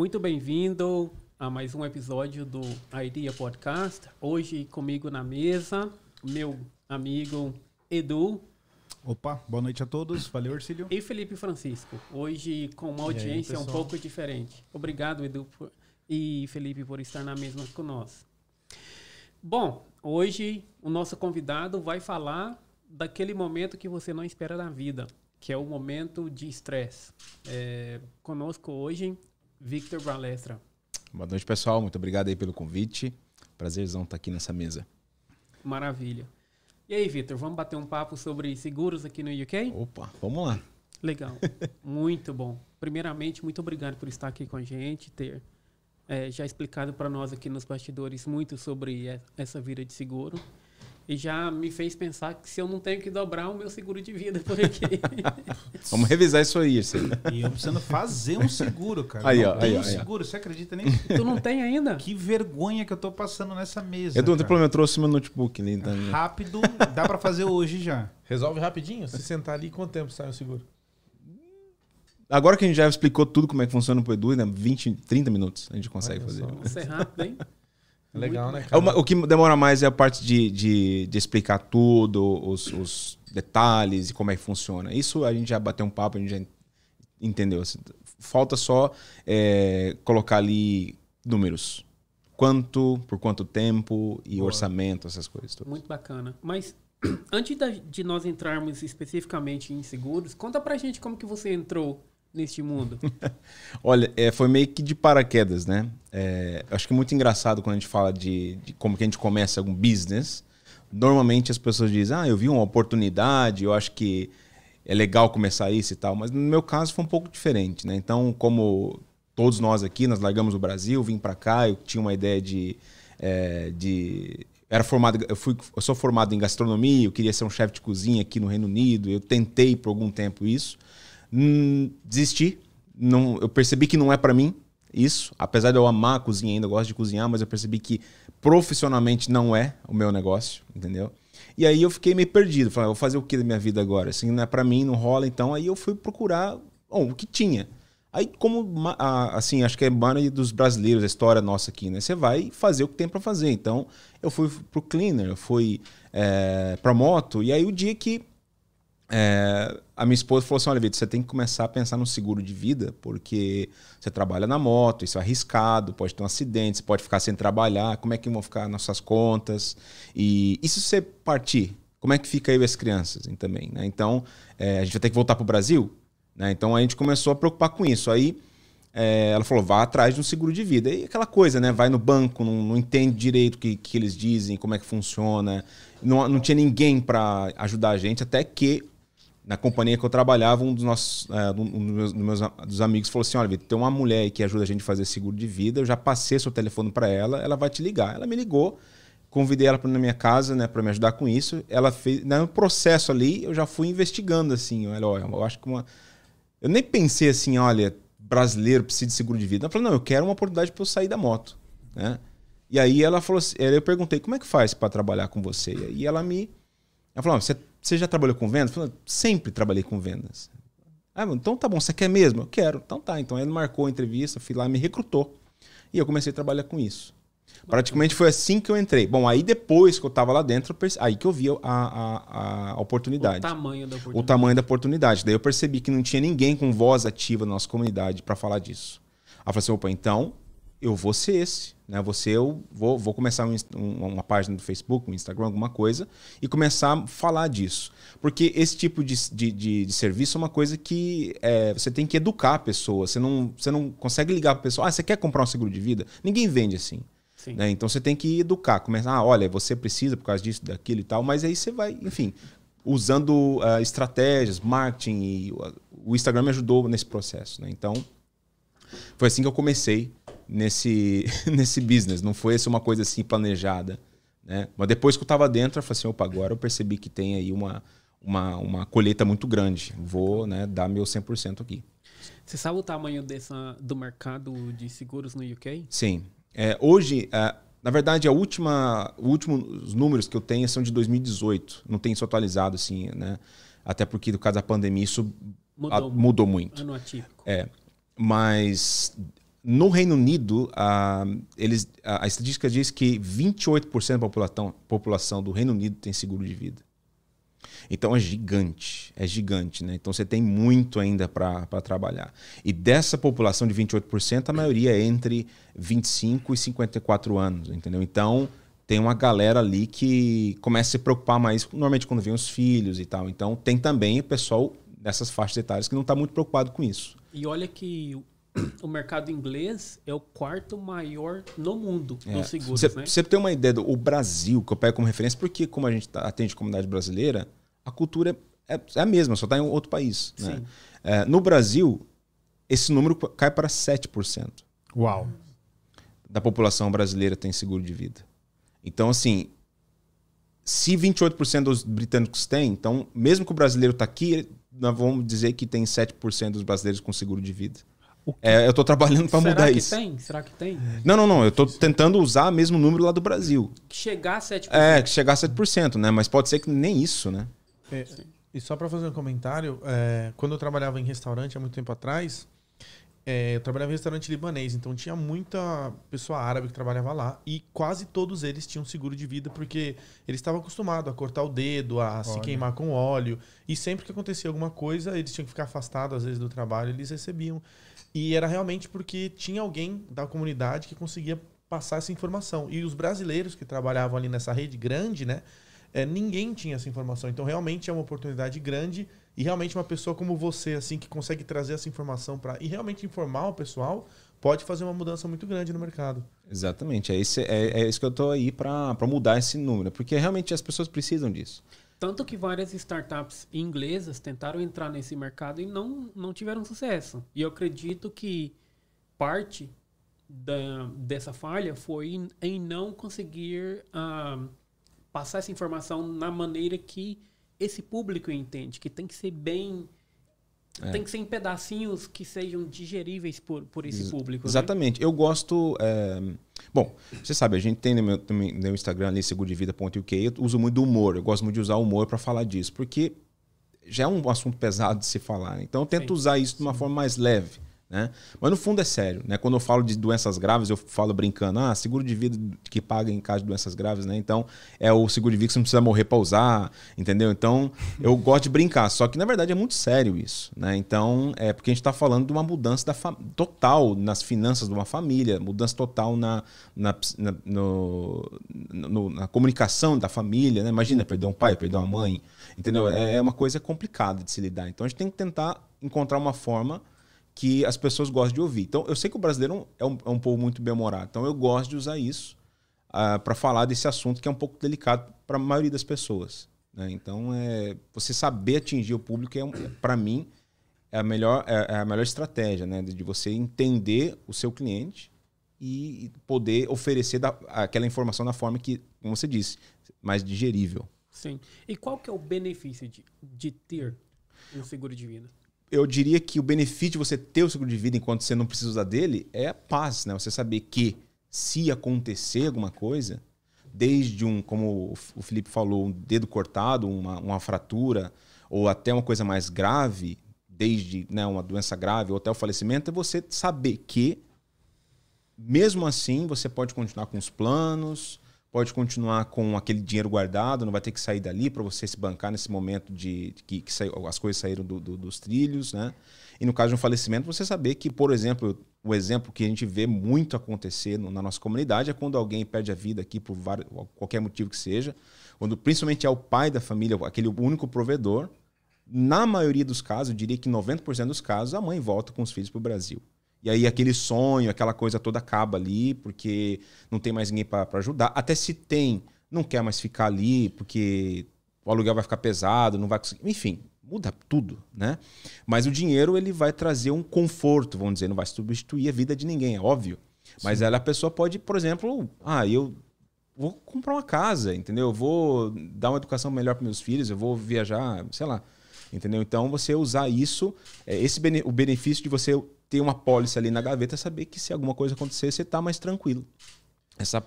Muito bem-vindo a mais um episódio do Idea Podcast. Hoje comigo na mesa, meu amigo Edu. Opa, boa noite a todos. Valeu, Ercílio. E Felipe Francisco. Hoje com uma audiência aí, um pouco diferente. Obrigado, Edu por, e Felipe, por estar na mesma conosco. Bom, hoje o nosso convidado vai falar daquele momento que você não espera na vida, que é o momento de estresse. É, conosco hoje, Victor Balestra. Boa noite, pessoal. Muito obrigado aí pelo convite. Prazerzão estar aqui nessa mesa. Maravilha. E aí, Victor, vamos bater um papo sobre seguros aqui no UK? Opa, vamos lá. Legal. muito bom. Primeiramente, muito obrigado por estar aqui com a gente, ter é, já explicado para nós aqui nos bastidores muito sobre essa vida de seguro e já me fez pensar que se eu não tenho que dobrar o meu seguro de vida por aqui. Vamos revisar isso aí, isso E eu precisando fazer um seguro, cara. Aí, não ó, tem aí, um ó, seguro, você acredita nisso? Tu não tem ainda? Que vergonha que eu tô passando nessa mesa. Edu, não tem problema, eu trouxe meu notebook ali. Então... Rápido, dá para fazer hoje já. Resolve rapidinho? Se sentar ali, quanto tempo sai o seguro? Agora que a gente já explicou tudo como é que funciona pro Edu, né? 20, 30 minutos a gente consegue fazer. Isso é rápido, hein? Legal, né, cara? É uma, o que demora mais é a parte de, de, de explicar tudo, os, os, detalhes e como é que funciona. Isso a gente já bateu um papo, a gente já entendeu. Falta só é, colocar ali números. Quanto, por quanto tempo e Boa. orçamento, essas coisas. Todas. Muito bacana. Mas antes de nós entrarmos especificamente em seguros, conta pra gente como que você entrou neste mundo? Olha, é, foi meio que de paraquedas, né? É, acho que é muito engraçado quando a gente fala de, de, como que a gente começa algum business. Normalmente as pessoas dizem, ah, eu vi uma oportunidade, eu acho que é legal começar isso e tal. Mas no meu caso foi um pouco diferente, né? Então, como todos nós aqui, nós largamos o Brasil, vim para cá, eu tinha uma ideia de, é, de era formado, eu, fui, eu sou formado em gastronomia, eu queria ser um chefe de cozinha aqui no Reino Unido, eu tentei por algum tempo isso. Hum, desisti. Não, eu percebi que não é para mim isso. Apesar de eu amar a cozinha ainda, eu gosto de cozinhar, mas eu percebi que profissionalmente não é o meu negócio, entendeu? E aí eu fiquei meio perdido. Falei, ah, vou fazer o que da minha vida agora? Assim, não é para mim, não rola. Então aí eu fui procurar bom, o que tinha. Aí, como, assim, acho que é maioria dos brasileiros, a história nossa aqui, né? Você vai fazer o que tem para fazer. Então, eu fui pro cleaner, eu fui é, pra moto. E aí, o dia que é, a minha esposa falou assim: olha, Vitor, você tem que começar a pensar no seguro de vida, porque você trabalha na moto, isso é arriscado, pode ter um acidente, você pode ficar sem trabalhar, como é que vão ficar nossas contas? E, e se você partir, como é que fica aí as crianças também? Né? Então, é, a gente vai ter que voltar para o Brasil? Né? Então a gente começou a preocupar com isso. Aí é, ela falou: vá atrás de um seguro de vida. E aquela coisa, né? Vai no banco, não, não entende direito o que, que eles dizem, como é que funciona. Não, não tinha ninguém para ajudar a gente, até que na companhia que eu trabalhava, um dos nossos é, um dos meus, dos meus dos amigos falou assim: Olha, Vitor, tem uma mulher aí que ajuda a gente a fazer seguro de vida. Eu já passei seu telefone para ela, ela vai te ligar. Ela me ligou, convidei ela para na minha casa, né, para me ajudar com isso. Ela fez, no processo ali, eu já fui investigando assim. Olha, olha eu acho que uma. Eu nem pensei assim, olha, brasileiro precisa de seguro de vida. Ela falou: Não, eu quero uma oportunidade para eu sair da moto, né? E aí ela falou assim, eu perguntei como é que faz para trabalhar com você. E ela me, ela falou: você você já trabalhou com vendas? Falei, sempre trabalhei com vendas. Ah, então tá bom, você quer mesmo? Eu quero. Então tá. Então ele marcou a entrevista, fui lá, me recrutou. E eu comecei a trabalhar com isso. Praticamente foi assim que eu entrei. Bom, aí depois que eu estava lá dentro, aí que eu vi a, a, a, oportunidade. O tamanho da oportunidade. O tamanho da oportunidade. Daí eu percebi que não tinha ninguém com voz ativa na nossa comunidade para falar disso. Aí eu falei assim, opa, então eu vou ser esse. Né? Você, eu vou, vou começar um, um, uma página do Facebook, um Instagram, alguma coisa, e começar a falar disso. Porque esse tipo de, de, de, de serviço é uma coisa que é, você tem que educar a pessoa. Você não, você não consegue ligar para a pessoa, ah, você quer comprar um seguro de vida? Ninguém vende assim. Né? Então você tem que educar, começar, ah, olha, você precisa por causa disso, daquilo e tal, mas aí você vai, enfim, usando uh, estratégias, marketing e uh, o Instagram me ajudou nesse processo. Né? Então, foi assim que eu comecei nesse, nesse business. Não foi uma coisa assim planejada. Né? Mas depois que eu estava dentro, eu falei assim, opa, agora eu percebi que tem aí uma, uma, uma colheita muito grande. Vou né, dar meu 100% aqui. Você sabe o tamanho dessa, do mercado de seguros no UK? Sim. É, hoje, é, na verdade, a última, os últimos números que eu tenho são de 2018. Não tem isso atualizado, assim, né? Até porque, no caso da pandemia, isso mudou, a, mudou muito. Ano atípico. É. Mas no Reino Unido, a, eles, a, a estatística diz que 28% da população, população do Reino Unido tem seguro de vida. Então é gigante, é gigante, né? Então você tem muito ainda para trabalhar. E dessa população de 28%, a maioria é entre 25 e 54 anos, entendeu? Então tem uma galera ali que começa a se preocupar mais, normalmente quando vem os filhos e tal. Então tem também o pessoal dessas faixas etárias que não está muito preocupado com isso. E olha que o mercado inglês é o quarto maior no mundo é. dos seguros. Você, né? você tem uma ideia do Brasil, que eu pego como referência, porque como a gente tá, atende a comunidade brasileira, a cultura é, é a mesma, só está em outro país. Né? É, no Brasil, esse número cai para 7%. Uau! Da população brasileira tem seguro de vida. Então, assim, se 28% dos britânicos têm, então, mesmo que o brasileiro está aqui, nós vamos dizer que tem 7% dos brasileiros com seguro de vida. É, eu estou trabalhando para mudar isso. Será que tem? Será que tem? Não, não, não. Eu estou tentando usar o mesmo número lá do Brasil. Que chegar a 7%. É, que chegar a 7%, né? Mas pode ser que nem isso, né? É, e só para fazer um comentário, é, quando eu trabalhava em restaurante há muito tempo atrás, é, eu trabalhava em restaurante libanês, então tinha muita pessoa árabe que trabalhava lá e quase todos eles tinham seguro de vida porque eles estavam acostumados a cortar o dedo, a Olha. se queimar com óleo e sempre que acontecia alguma coisa eles tinham que ficar afastados às vezes do trabalho, eles recebiam e era realmente porque tinha alguém da comunidade que conseguia passar essa informação e os brasileiros que trabalhavam ali nessa rede grande, né? É, ninguém tinha essa informação. Então, realmente é uma oportunidade grande e realmente uma pessoa como você, assim, que consegue trazer essa informação para e realmente informar o pessoal, pode fazer uma mudança muito grande no mercado. Exatamente. É, esse, é, é isso que eu estou aí para mudar esse número, porque realmente as pessoas precisam disso. Tanto que várias startups inglesas tentaram entrar nesse mercado e não, não tiveram sucesso. E eu acredito que parte da, dessa falha foi em não conseguir uh, passar essa informação na maneira que esse público entende, que tem que ser bem. É. Tem que ser em pedacinhos que sejam digeríveis por, por esse Ex público. Né? Exatamente. Né? Eu gosto. É... Bom, você sabe, a gente tem no meu, no meu Instagram ali, segurdevida.uk, eu uso muito do humor. Eu gosto muito de usar o humor para falar disso, porque já é um assunto pesado de se falar. Então eu tento sim, usar isso de uma forma mais leve. Né? Mas no fundo é sério. Né? Quando eu falo de doenças graves, eu falo brincando, ah, seguro de vida que paga em caso de doenças graves, né? Então é o seguro de vida que você não precisa morrer para usar, entendeu? Então eu gosto de brincar, só que na verdade é muito sério isso. Né? Então é porque a gente está falando de uma mudança da total nas finanças de uma família, mudança total na, na, na, no, no, na comunicação da família. Né? Imagina perder um pai, perder uma mãe, entendeu? É, é uma coisa complicada de se lidar. Então a gente tem que tentar encontrar uma forma que as pessoas gostam de ouvir. Então, eu sei que o brasileiro é um, é um povo muito bem-humorado, então eu gosto de usar isso uh, ah, para falar desse assunto que é um pouco delicado para a maioria das pessoas. Né? Então, é, você saber atingir o público, é, para mim, é a, melhor, é, é, a melhor estratégia, né? de você entender o seu cliente e poder oferecer da, aquela informação da forma que, como você disse, mais digerível. Sim. E qual que é o benefício de, de ter um seguro de vida? Eu diria que o benefício de você ter o seguro de vida enquanto você não precisa usar dele é a paz, né? Você saber que se acontecer alguma coisa, desde um, como o Felipe falou, um dedo cortado, uma, uma fratura, ou até uma coisa mais grave, desde né, uma doença grave ou até o falecimento, é você saber que, mesmo assim, você pode continuar com os planos, pode continuar com aquele dinheiro guardado, não vai ter que sair dali para você se bancar nesse momento de, que, que as coisas saíram do, do, dos trilhos, né? E no caso de um falecimento, você saber que, por exemplo, o exemplo que a gente vê muito acontecer no, na nossa comunidade é quando alguém perde a vida aqui por vários, qualquer motivo que seja, quando principalmente é o pai da família, aquele único provedor, na maioria dos casos, eu diria que 90% dos casos, a mãe volta com os filhos para o Brasil. E aí aquele sonho, aquela coisa toda acaba ali, porque não tem mais ninguém para ajudar. Até se tem, não quer mais ficar ali, porque o aluguel vai ficar pesado, não vai conseguir. Enfim, muda tudo, né? Mas o dinheiro ele vai trazer um conforto, vamos dizer, não vai substituir a vida de ninguém, é óbvio. Mas ela, a pessoa pode, por exemplo, ah, eu vou comprar uma casa, entendeu? Eu vou dar uma educação melhor para meus filhos, eu vou viajar, sei lá. Entendeu? Então você usar isso, é, esse o benefício de você ter uma pólice ali na gaveta, saber que se alguma coisa acontecer, você está mais tranquilo. Essa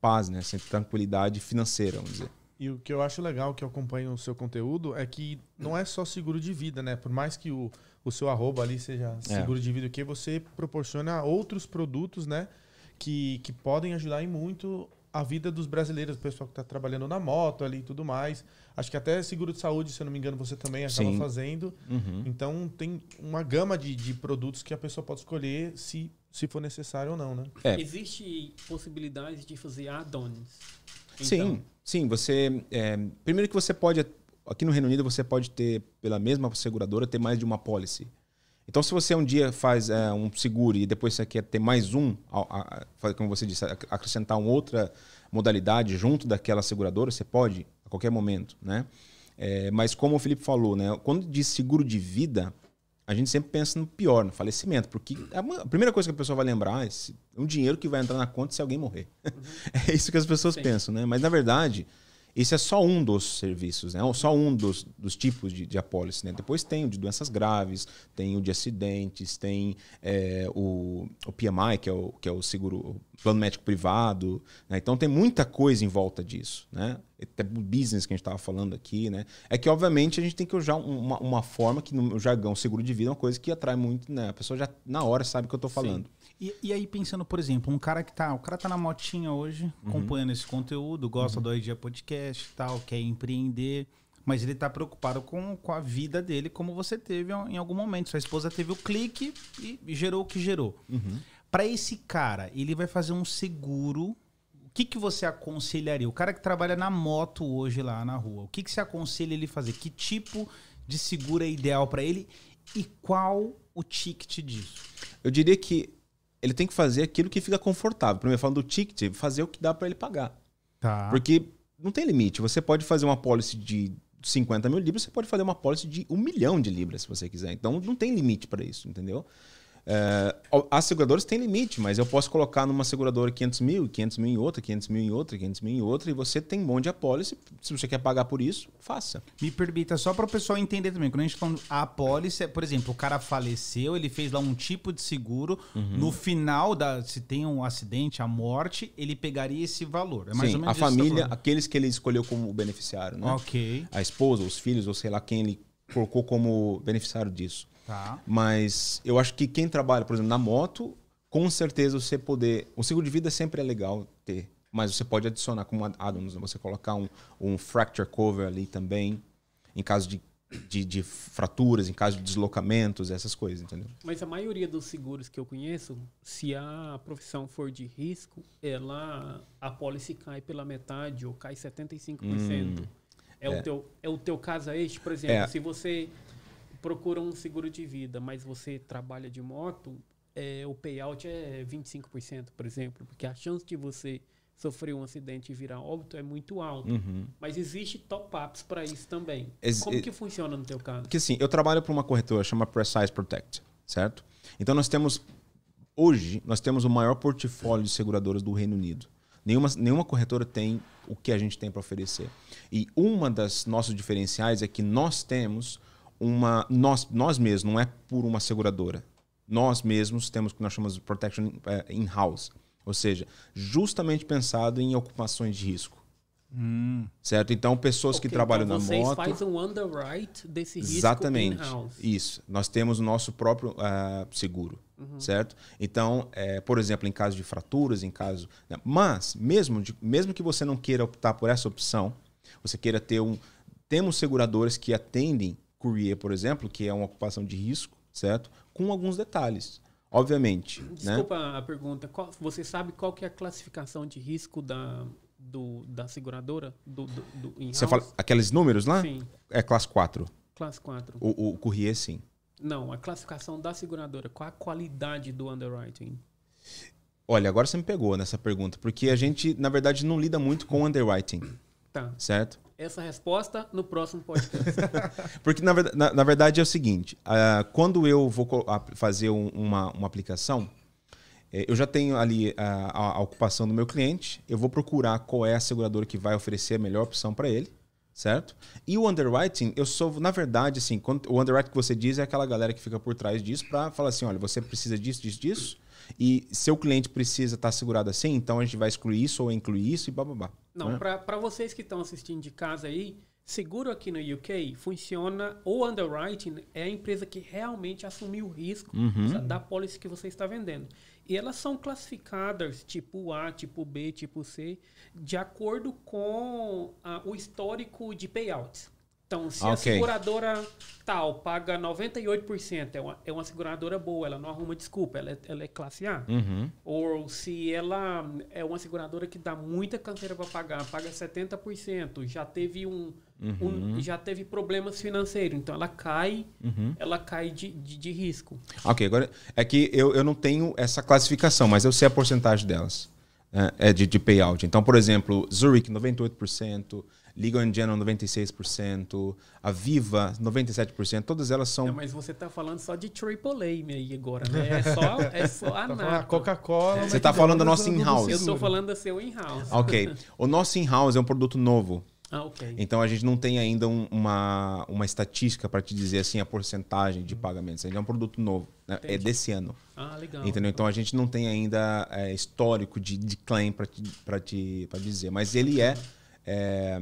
paz, né? Essa tranquilidade financeira, vamos dizer. E o que eu acho legal que eu acompanho o seu conteúdo é que não é só seguro de vida, né? Por mais que o, o seu arroba ali seja É. seguro de vida, que você proporciona outros produtos, né? Que, que podem ajudar em muito a vida dos brasileiros, o pessoal que está trabalhando na moto ali e tudo mais. Acho que até seguro de saúde, se eu não me engano, você também acaba Sim. fazendo. Uhum. Então tem uma gama de, de produtos que a pessoa pode escolher se, se for necessário ou não, né? É. Existe possibilidade de fazer add-ons. Sim, Então, sim. Você. é, primeiro que você pode. Aqui no Reino Unido, você pode ter, pela mesma seguradora, ter mais de uma policy. Então, se você um dia faz é, um seguro e depois você quer ter mais um, a- a- como você disse, ac- acrescentar uma outra modalidade junto daquela seguradora, você pode a qualquer momento, né? É, mas como o Felipe falou, né? Quando diz seguro de vida, a gente sempre pensa no pior, no falecimento, porque a uma- a primeira coisa que a pessoa vai lembrar é esse- um dinheiro que vai entrar na conta se alguém morrer. é isso que as pessoas Sim. pensam, né? Mas na verdade, esse é só um dos serviços, né? Só um dos, dos tipos de, de apólice, né? Depois tem o de doenças graves, tem o de acidentes, tem é, o, o PMI, que é o, que é o seguro, o plano médico privado, né? Então tem muita coisa em volta disso, né? Até o business que a gente estava falando aqui, né? É que, obviamente, a gente tem que usar um- uma, uma forma que no jargão seguro de vida é uma coisa que atrai muito, né? A pessoa já na hora sabe o que eu estou falando. E, e aí, pensando, por exemplo, um cara que tá. O cara tá na motinha hoje, acompanhando esse conteúdo, gosta do Dia Podcast e tal, quer empreender. Mas ele tá preocupado com, com a vida dele, como você teve em algum momento. Sua esposa teve o clique e, gerou o que gerou. Pra esse cara, ele vai fazer um seguro. O que, que você aconselharia? O cara que trabalha na moto hoje lá na rua, o que, que você aconselha ele fazer? Que tipo de seguro é ideal pra ele? E qual o ticket disso? Eu diria que ele tem que fazer aquilo que fica confortável. Primeiro, falando do ticket, fazer o que dá para ele pagar. Tá. Porque não tem limite. Você pode fazer uma policy de 50 mil libras, você pode fazer uma policy de um milhão de libras, se você quiser. Então, não tem limite para isso, entendeu? É, as seguradoras têm limite, mas eu posso colocar numa seguradora 500 mil, 500 mil em outra, 500 mil em outra, 500 mil em outra, e você tem um monte de apólice. Se você quer pagar por isso, faça. Me permita, só para o pessoal entender também, quando a gente fala a apólice, por exemplo, o cara faleceu, ele fez lá um tipo de seguro, Uhum. no final, da, se tem um acidente, a morte, ele pegaria esse valor. É mais Sim, ou menos a tá família, aqueles que ele escolheu como beneficiário, né? Ok, A esposa, os filhos, ou sei lá quem ele colocou como beneficiário disso. Tá. Mas eu acho que quem trabalha, por exemplo, na moto, com certeza você poder. O seguro de vida sempre é legal ter. Mas você pode adicionar como add-ons, você colocar um, um fracture cover ali também, em caso de, de, de fraturas, em caso de deslocamentos, essas coisas, entendeu? Mas a maioria dos seguros que eu conheço, se a profissão for de risco, ela a pólice cai pela metade ou cai 75%. é, é. O teu, é o teu caso é este, por exemplo, É. se você procura um seguro de vida, mas você trabalha de moto, é, o payout é 25%, por exemplo, porque a chance de você sofrer um acidente e virar óbito é muito alta. Uhum. Mas existe top-ups para isso também. Ex- Como que funciona no teu caso? Porque assim, eu trabalho para uma corretora chama Precise Protect, certo? Então nós temos hoje nós temos o maior portfólio de seguradoras do Reino Unido. Nenhuma, nenhuma corretora tem o que a gente tem para oferecer. E uma das nossos diferenciais é que nós temos uma nós nós mesmos, não é por uma seguradora. Nós mesmos temos o que nós chamamos de protection eh, in-house, ou seja, justamente pensado em ocupações de risco. Certo? Então, pessoas que Ok, trabalham então na vocês moto. fazem um underwrite desse risco Exatamente. Isso. Nós temos o nosso próprio ah, seguro, certo? Então, é, por exemplo, em caso de fraturas, em caso. né? Mas, mesmo, de- mesmo que você não queira optar por essa opção, você queira ter um. Temos seguradoras que atendem courier, por exemplo, que é uma ocupação de risco, certo? Com alguns detalhes. Obviamente. né? Desculpa a pergunta. Qual- você sabe qual que é a classificação de risco da, do, da seguradora? Do, do, do? Você fala aqueles números lá? Sim, É classe 4. classe 4. O, o courier, sim. Não, a classificação da seguradora. Qual a qualidade do underwriting? Olha, agora você me pegou nessa pergunta, porque a gente, na verdade, não lida muito com underwriting, Tá. certo? Essa resposta no próximo podcast. Porque, na, verda- na- na verdade, é o seguinte: ah, quando eu vou fazer um- uma, uma aplicação, eh, eu já tenho ali ah, a, a ocupação do meu cliente, eu vou procurar qual é a seguradora que vai oferecer a melhor opção para ele, certo? E o underwriting, eu sou, na verdade, assim, quando, o underwriting que você diz é aquela galera que fica por trás disso para falar assim, olha, você precisa disso, disso, disso, e seu cliente precisa estar segurado assim, então a gente vai excluir isso ou incluir isso e blá. Não, né? para vocês que estão assistindo de casa aí, seguro aqui no UK funciona, o underwriting é a empresa que realmente assumiu o risco uhum. da pólice que você está vendendo. E elas são classificadas tipo A, tipo B, tipo C, de acordo com a, o histórico de payouts. Então, se okay. a seguradora tal paga 98%, é uma, é uma seguradora boa, ela não arruma desculpa, ela é, ela é classe A. Uhum. Ou se ela é uma seguradora que dá muita canseira para pagar, paga 70%, já teve um, uhum. um, já teve problemas financeiros, então ela cai, uhum. ela cai de, de, de, risco. Ok, agora é que eu, eu não tenho essa classificação, mas eu sei a porcentagem delas. É, é de, de payout. Então, por exemplo, Zurich 98%, Legal General 96%, a Viva 97%, todas elas são. Não, mas você está falando só de AAA aí agora, né? É só, é só a tá Coca-Cola. Você está falando do nosso in-house. Eu estou falando do seu in-house. Ok. O nosso in-house é um produto novo. Ah, okay. Então a gente não tem ainda um, uma, uma estatística para te dizer assim a porcentagem de pagamentos. Ainda é um produto novo, né? é desse ano. Ah, legal. Entendeu? Então a gente não tem ainda é, histórico de, de claim para te, te pra dizer, mas ele é é,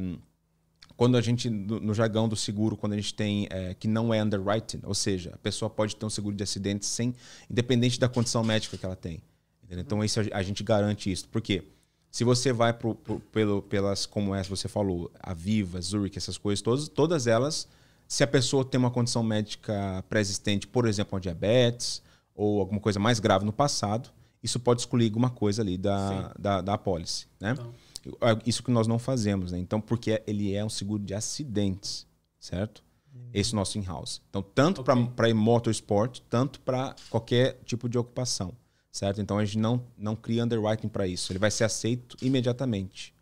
quando a gente, no jargão do seguro, quando a gente tem é, que não é underwriting, ou seja, a pessoa pode ter um seguro de acidente sem, independente da condição médica que ela tem. Entendeu? Então, isso, a gente garante isso. Por quê? Se você vai pro, pro, pelo, pelas, como essa você falou, a Viva, Zurich, essas coisas, todas, todas elas, se a pessoa tem uma condição médica pré-existente, por exemplo, uma diabetes ou alguma coisa mais grave no passado, isso pode excluir alguma coisa ali da, da, da apólice. Né? Então. É isso que nós não fazemos, né? Então, porque ele é um seguro de acidentes, certo? Uhum. Esse nosso in-house. Então, tanto okay. para motorsport, tanto para qualquer tipo de ocupação, certo? Então, a gente não, não cria underwriting para isso. Ele vai ser aceito imediatamente,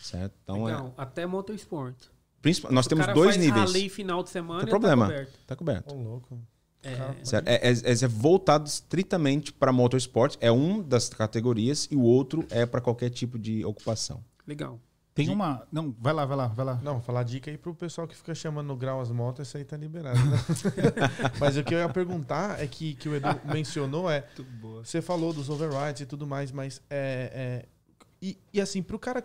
certo? Então, Legal. É... Até motorsport. Principal, nós temos dois níveis. Ali final de semana. Tem problema. Tá coberto. Tá coberto. Oh, louco. É, é, é, é, voltado estritamente para motorsport. É um das categorias e o outro é para qualquer tipo de ocupação. Legal. Tem uma. Não, vai lá, vai lá, vai lá. Não, falar dica aí pro pessoal que fica chamando no grau as motos, isso aí tá liberado. Né? mas o que eu ia perguntar é que, que o Edu mencionou é. Você falou dos overrides e tudo mais, mas é. é e, e assim, pro cara.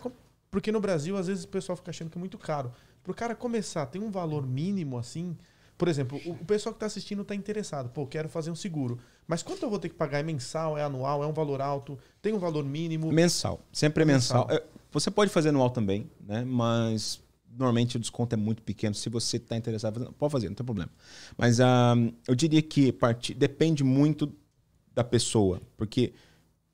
Porque no Brasil, às vezes, o pessoal fica achando que é muito caro. Pro cara começar, tem um valor mínimo assim por exemplo, o, pessoal que está assistindo está interessado. Pô, quero fazer um seguro. Mas quanto eu vou ter que pagar? É mensal? É anual? É um valor alto? Tem um valor mínimo? Mensal. Sempre é mensal. mensal. É, você pode fazer anual também, né? Mas normalmente o desconto é muito pequeno. Se você está interessado, pode fazer, não tem problema. Mas uh, eu diria que part... depende muito da pessoa. Porque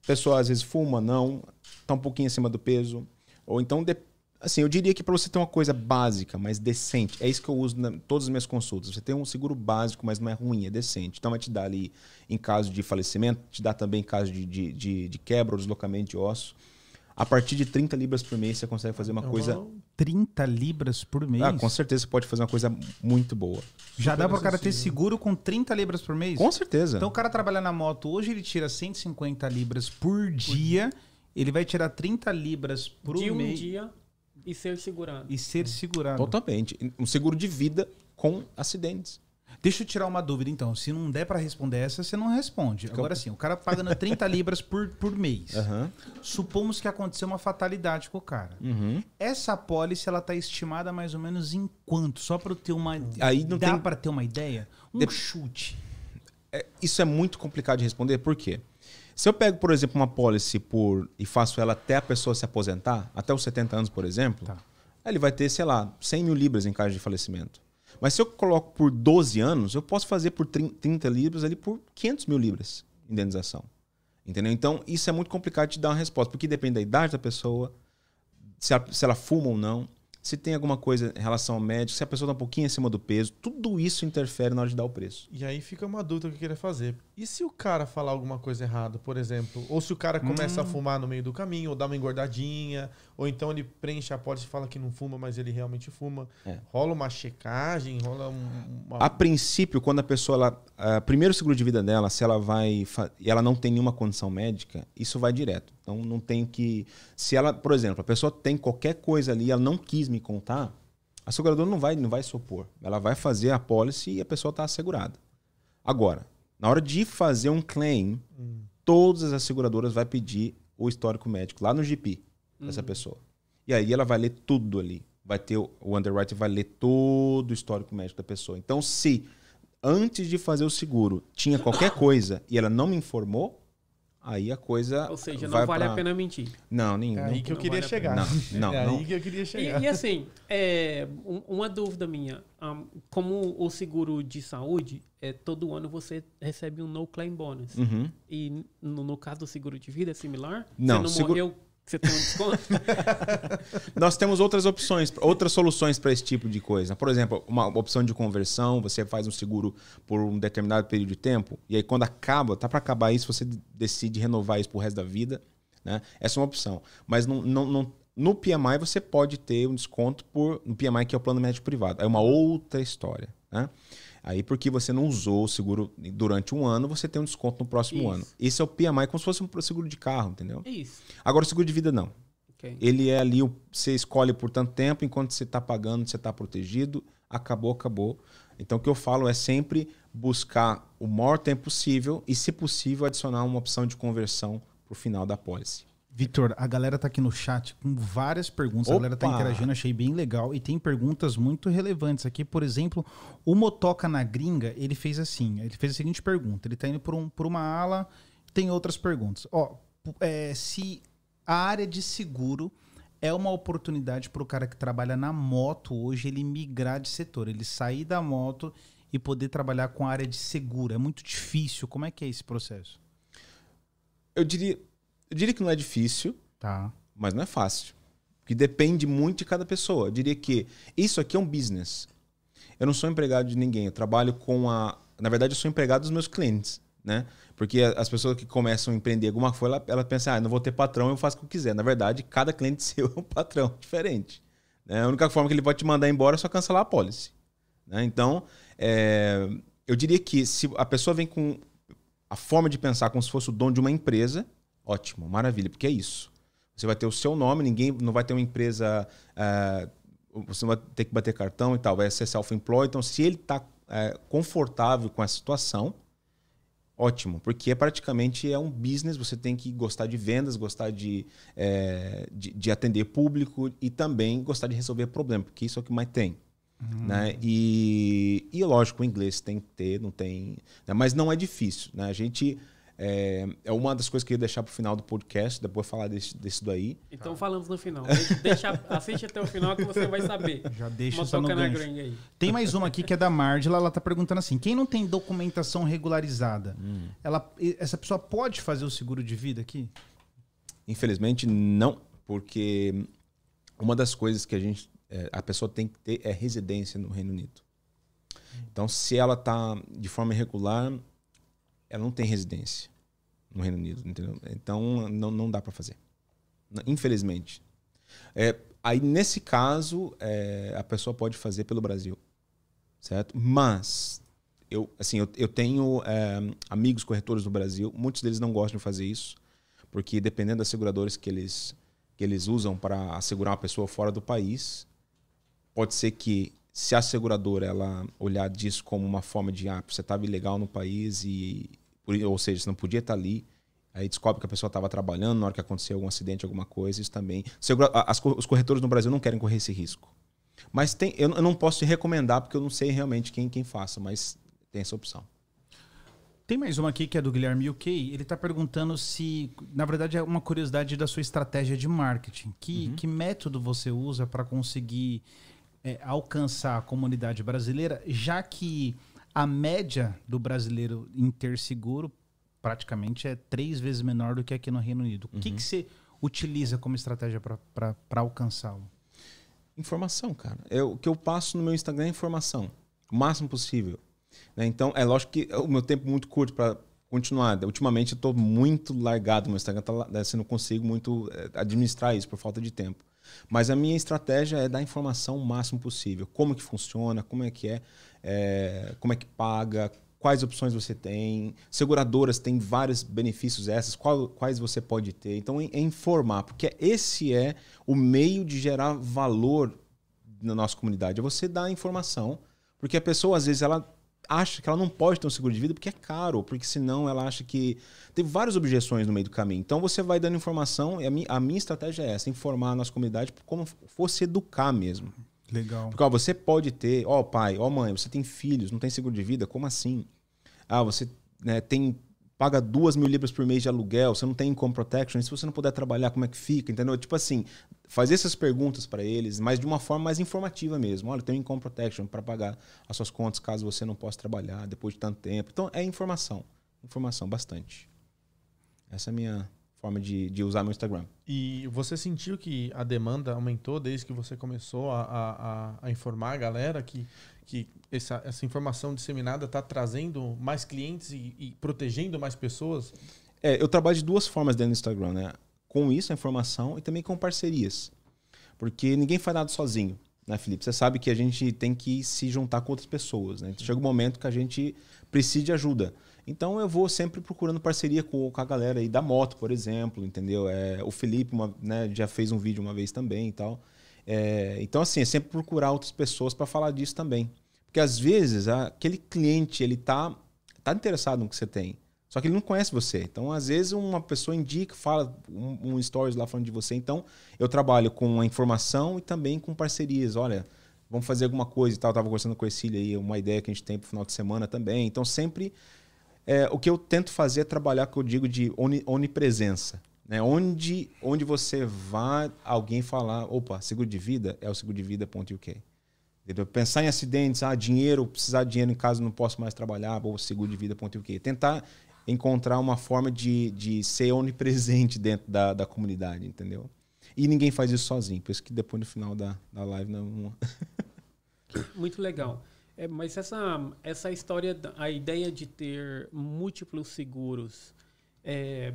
a pessoa às vezes fuma, não, está um pouquinho acima do peso. Ou então depende Assim, eu diria que para você ter uma coisa básica, mas decente, é isso que eu uso em todas as minhas consultas. Você tem um seguro básico, mas não é ruim, é decente. Então vai te dar ali em caso de falecimento, te dá também em caso de, de, de, de quebra ou deslocamento de osso. A partir de 30 libras por mês você consegue fazer uma coisa. 30 libras por mês? Ah, com certeza você pode fazer uma coisa muito boa. Já Super dá para o cara ter seguro com 30 libras por mês? Com certeza. Então o cara trabalha na moto, hoje ele tira 150 libras por dia, ele vai tirar 30 libras por de mês. um dia e ser segurado. E ser segurado. Totalmente. Um seguro de vida com acidentes. Deixa eu tirar uma dúvida, então. Se não der para responder essa, você não responde. Agora sim, o cara pagando 30 libras por, por mês. Uhum. Supomos que aconteceu uma fatalidade com o cara. Uhum. Essa apólice, ela tá estimada mais ou menos em quanto? Só para eu ter uma... Aí não Dá tem... para ter uma ideia? Um de... chute. É, isso é muito complicado de responder, por quê? Se eu pego, por exemplo, uma policy por, e faço ela até a pessoa se aposentar, até os 70 anos, por exemplo, tá. ele vai ter, sei lá, 100 mil libras em caso de falecimento. Mas se eu coloco por 12 anos, eu posso fazer por 30 libras ali por 500 mil libras indenização. Entendeu? Então, isso é muito complicado de dar uma resposta, porque depende da idade da pessoa, se ela, se ela fuma ou não se tem alguma coisa em relação ao médico, se a pessoa está um pouquinho acima do peso, tudo isso interfere na hora de dar o preço. E aí fica uma dúvida que eu queria fazer. E se o cara falar alguma coisa errada, por exemplo, ou se o cara começa hum. a fumar no meio do caminho, ou dá uma engordadinha, ou então ele preenche a pólice e fala que não fuma, mas ele realmente fuma. É. Rola uma checagem, rola um, uma... A princípio, quando a pessoa, ela, uh, primeiro seguro de vida dela, se ela vai e ela não tem nenhuma condição médica, isso vai direto. Então não tem que. Se ela, por exemplo, a pessoa tem qualquer coisa ali, ela não quis me contar, A seguradora não vai, não vai se opor. Ela vai fazer a policy e a pessoa está assegurada. Agora, na hora de fazer um claim, hum. todas as seguradoras vai pedir o histórico médico lá no GP dessa hum. pessoa. E aí ela vai ler tudo ali. Vai ter o underwriter vai ler todo o histórico médico da pessoa. Então, se antes de fazer o seguro tinha qualquer coisa e ela não me informou, aí a coisa. Ou seja, não vale pra... a pena mentir. Não, nenhum. É aí que eu queria vale chegar. Não, não, é não. aí que eu queria chegar. E, e assim, é, uma dúvida minha: um, como o seguro de saúde, é, todo ano você recebe um no claim bonus. Uhum. E no, no, caso do seguro de vida é similar? Não, você não seguro... morreu você tem um desconto? Nós temos outras opções, outras soluções para esse tipo de coisa. Por exemplo, uma opção de conversão, você faz um seguro por um determinado período de tempo, e aí quando acaba, tá para acabar isso, você decide renovar isso pro resto da vida. Né? Essa é uma opção. Mas não, não, não, no PMI você pode ter um desconto por. No PMI, que é o plano médico privado. É uma outra história. Né? Aí, porque você não usou o seguro durante um ano, você tem um desconto no próximo Isso. ano. Esse é o PMI, como se fosse um seguro de carro, entendeu? Isso. Agora, o seguro de vida, não. Okay. Ele é ali, você escolhe por tanto tempo, enquanto você está pagando, você está protegido, acabou, acabou. Então, o que eu falo é sempre buscar o maior tempo possível e, se possível, adicionar uma opção de conversão para o final da pólice. Vitor, a galera tá aqui no chat com várias perguntas. Opa. A galera tá interagindo, achei bem legal. E tem perguntas muito relevantes aqui. Por exemplo, o Motoca na Gringa, ele fez assim: ele fez a seguinte pergunta. Ele tá indo por, um, por uma ala, tem outras perguntas. Ó, é, se a área de seguro é uma oportunidade para o cara que trabalha na moto hoje ele migrar de setor, ele sair da moto e poder trabalhar com a área de seguro. É muito difícil. Como é que é esse processo? Eu diria, eu diria que não é difícil, tá. mas não é fácil. Que depende muito de cada pessoa. Eu diria que isso aqui é um business. Eu não sou empregado de ninguém. Eu trabalho com a. Na verdade, eu sou empregado dos meus clientes. Né? Porque as pessoas que começam a empreender alguma coisa, ela, ela pensa, ah, não vou ter patrão, eu faço o que eu quiser. Na verdade, cada cliente seu é um patrão diferente. Né? A única forma que ele pode te mandar embora é só cancelar a policy. Né? Então, é, eu diria que se a pessoa vem com a forma de pensar como se fosse o dono de uma empresa, Ótimo, maravilha, porque é isso. Você vai ter o seu nome, ninguém não vai ter uma empresa. Uh, você não vai ter que bater cartão e tal, vai ser self-employed. Então, se ele está uh, é, confortável com a situação, ótimo, porque é praticamente é um business, você tem que gostar de vendas, gostar de, é, de, de, atender público e também gostar de resolver problema, porque isso é o que mais tem. Uhum. Né? E, e lógico, o inglês tem que ter, não tem. Né? Mas não é difícil. Né? A gente é, é uma das coisas que eu ia deixar para o final do podcast, depois falar desse, desse daí. Então falamos no final. Deixa, assiste até o final que você vai saber. Já deixa isso no aí. Tem mais uma aqui que é da Mardila, ela está perguntando assim: quem não tem documentação regularizada, hum. ela, essa pessoa pode fazer o seguro de vida aqui? Infelizmente, não, porque uma das coisas que a gente. É, a pessoa tem que ter é residência no Reino Unido. Então, se ela está de forma irregular, ela não tem residência no Reino Unido, entendeu? Então não, não dá para fazer, infelizmente. É, aí nesse caso é, a pessoa pode fazer pelo Brasil, certo? Mas eu assim eu, eu tenho é, amigos corretores no Brasil, muitos deles não gostam de fazer isso, porque dependendo das seguradoras que eles que eles usam para assegurar uma pessoa fora do país, pode ser que se a seguradora ela olhar disso como uma forma de ah, você estava ilegal no país e ou seja, você não podia estar ali, aí descobre que a pessoa estava trabalhando na hora que aconteceu algum acidente, alguma coisa, isso também. Segura, as, os corretores no Brasil não querem correr esse risco. Mas tem, eu, eu não posso te recomendar porque eu não sei realmente quem, quem faça, mas tem essa opção. Tem mais uma aqui que é do Guilherme UK. Ele está perguntando se, na verdade, é uma curiosidade da sua estratégia de marketing. Que, uhum. que método você usa para conseguir é, alcançar a comunidade brasileira, já que a média do brasileiro em ter seguro praticamente é três vezes menor do que aqui no Reino Unido. O que, uhum. que você utiliza como estratégia para alcançá-lo? Informação, cara. Eu, o que eu passo no meu Instagram é informação, o máximo possível. Né? Então, é lógico que o meu tempo é muito curto para continuar. Ultimamente eu estou muito largado, meu Instagram né, assim, não consigo muito é, administrar isso por falta de tempo. Mas a minha estratégia é dar informação o máximo possível. Como que funciona, como é que é, é como é que paga, quais opções você tem. Seguradoras têm vários benefícios essas, qual, quais você pode ter. Então, é, é informar, porque esse é o meio de gerar valor na nossa comunidade? É você dar informação, porque a pessoa, às vezes, ela acha que ela não pode ter um seguro de vida porque é caro, porque senão ela acha que. Tem várias objeções no meio do caminho. Então você vai dando informação, e a minha, a minha estratégia é essa: informar a nossa comunidade como fosse educar mesmo. Legal. Porque ó, você pode ter, ó pai, ó mãe, você tem filhos, não tem seguro de vida? Como assim? Ah, você né, tem paga duas mil libras por mês de aluguel, você não tem income protection, se você não puder trabalhar, como é que fica? Entendeu? Tipo assim, fazer essas perguntas para eles, mas de uma forma mais informativa mesmo. Olha, tem um income protection para pagar as suas contas caso você não possa trabalhar depois de tanto tempo. Então, é informação. Informação, bastante. Essa é a minha forma de, de usar meu Instagram. E você sentiu que a demanda aumentou desde que você começou a, a, a informar a galera que, que essa, essa informação disseminada está trazendo mais clientes e, e, protegendo mais pessoas? É, eu trabalho de duas formas dentro do Instagram, né? Com isso, a informação e também com parcerias. Porque ninguém faz nada sozinho, né, Felipe? Você sabe que a gente tem que se juntar com outras pessoas, né? Então, chega um momento que a gente precisa de ajuda. Então eu vou sempre procurando parceria com, com a galera aí da moto, por exemplo, entendeu? É, o Felipe uma, né, já fez um vídeo uma vez também e tal. É, então, assim, é sempre procurar outras pessoas para falar disso também. Porque às vezes aquele cliente ele tá, tá interessado no que você tem. Só que ele não conhece você. Então, às vezes, uma pessoa indica, fala um, um stories lá falando de você. Então, eu trabalho com a informação e também com parcerias. Olha, vamos fazer alguma coisa e tal. Eu tava conversando com o Cecília aí, uma ideia que a gente tem pro final de semana também. Então, sempre é, o que eu tento fazer é trabalhar, que eu digo, de onipresença. Né? Onde, onde você vai, alguém falar, opa, seguro de vida é o seguro de vida.uk. Entendeu? Pensar em acidentes, ah, dinheiro, precisar de dinheiro em casa, não posso mais trabalhar, ou seguro de vida.uk. Tentar encontrar uma forma de, de ser onipresente dentro da, da comunidade, entendeu? E ninguém faz isso sozinho, por isso que depois no final da, da live não. Muito legal. É, mas essa, essa história, a ideia de ter múltiplos seguros, é,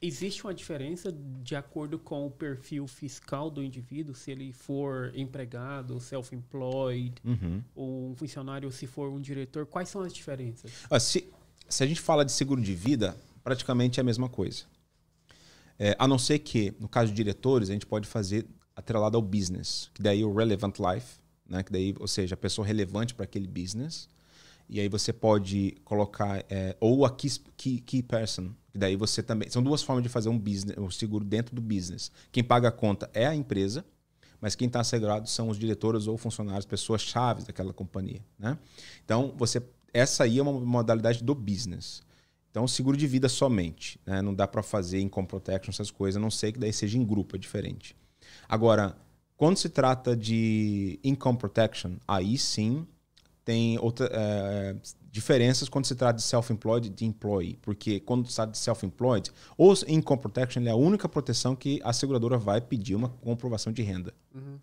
existe uma diferença de acordo com o perfil fiscal do indivíduo, se ele for empregado, self-employed, uhum. ou um funcionário, se for um diretor, quais são as diferenças? Ah, se, se a gente fala de seguro de vida, praticamente é a mesma coisa. É, a não ser que, no caso de diretores, a gente pode fazer atrelado ao business, que daí o Relevant Life, né? Que daí, ou seja, a pessoa relevante para aquele business. E aí você pode colocar é, ou a key, key, key person, daí você também são duas formas de fazer um business, um seguro dentro do business. Quem paga a conta é a empresa, mas quem está assegurado são os diretores ou funcionários, pessoas chaves daquela companhia, né? Então você essa aí é uma modalidade do business. Então, seguro de vida somente. Né? Não dá para fazer income protection, essas coisas, a não sei que daí seja em grupo, é diferente. Agora, quando se trata de income protection, aí sim tem outra, é, diferenças quando se trata de self-employed e de employee. Porque quando se trata de self-employed, o income protection é a única proteção que a seguradora vai pedir uma comprovação de renda. Uhum.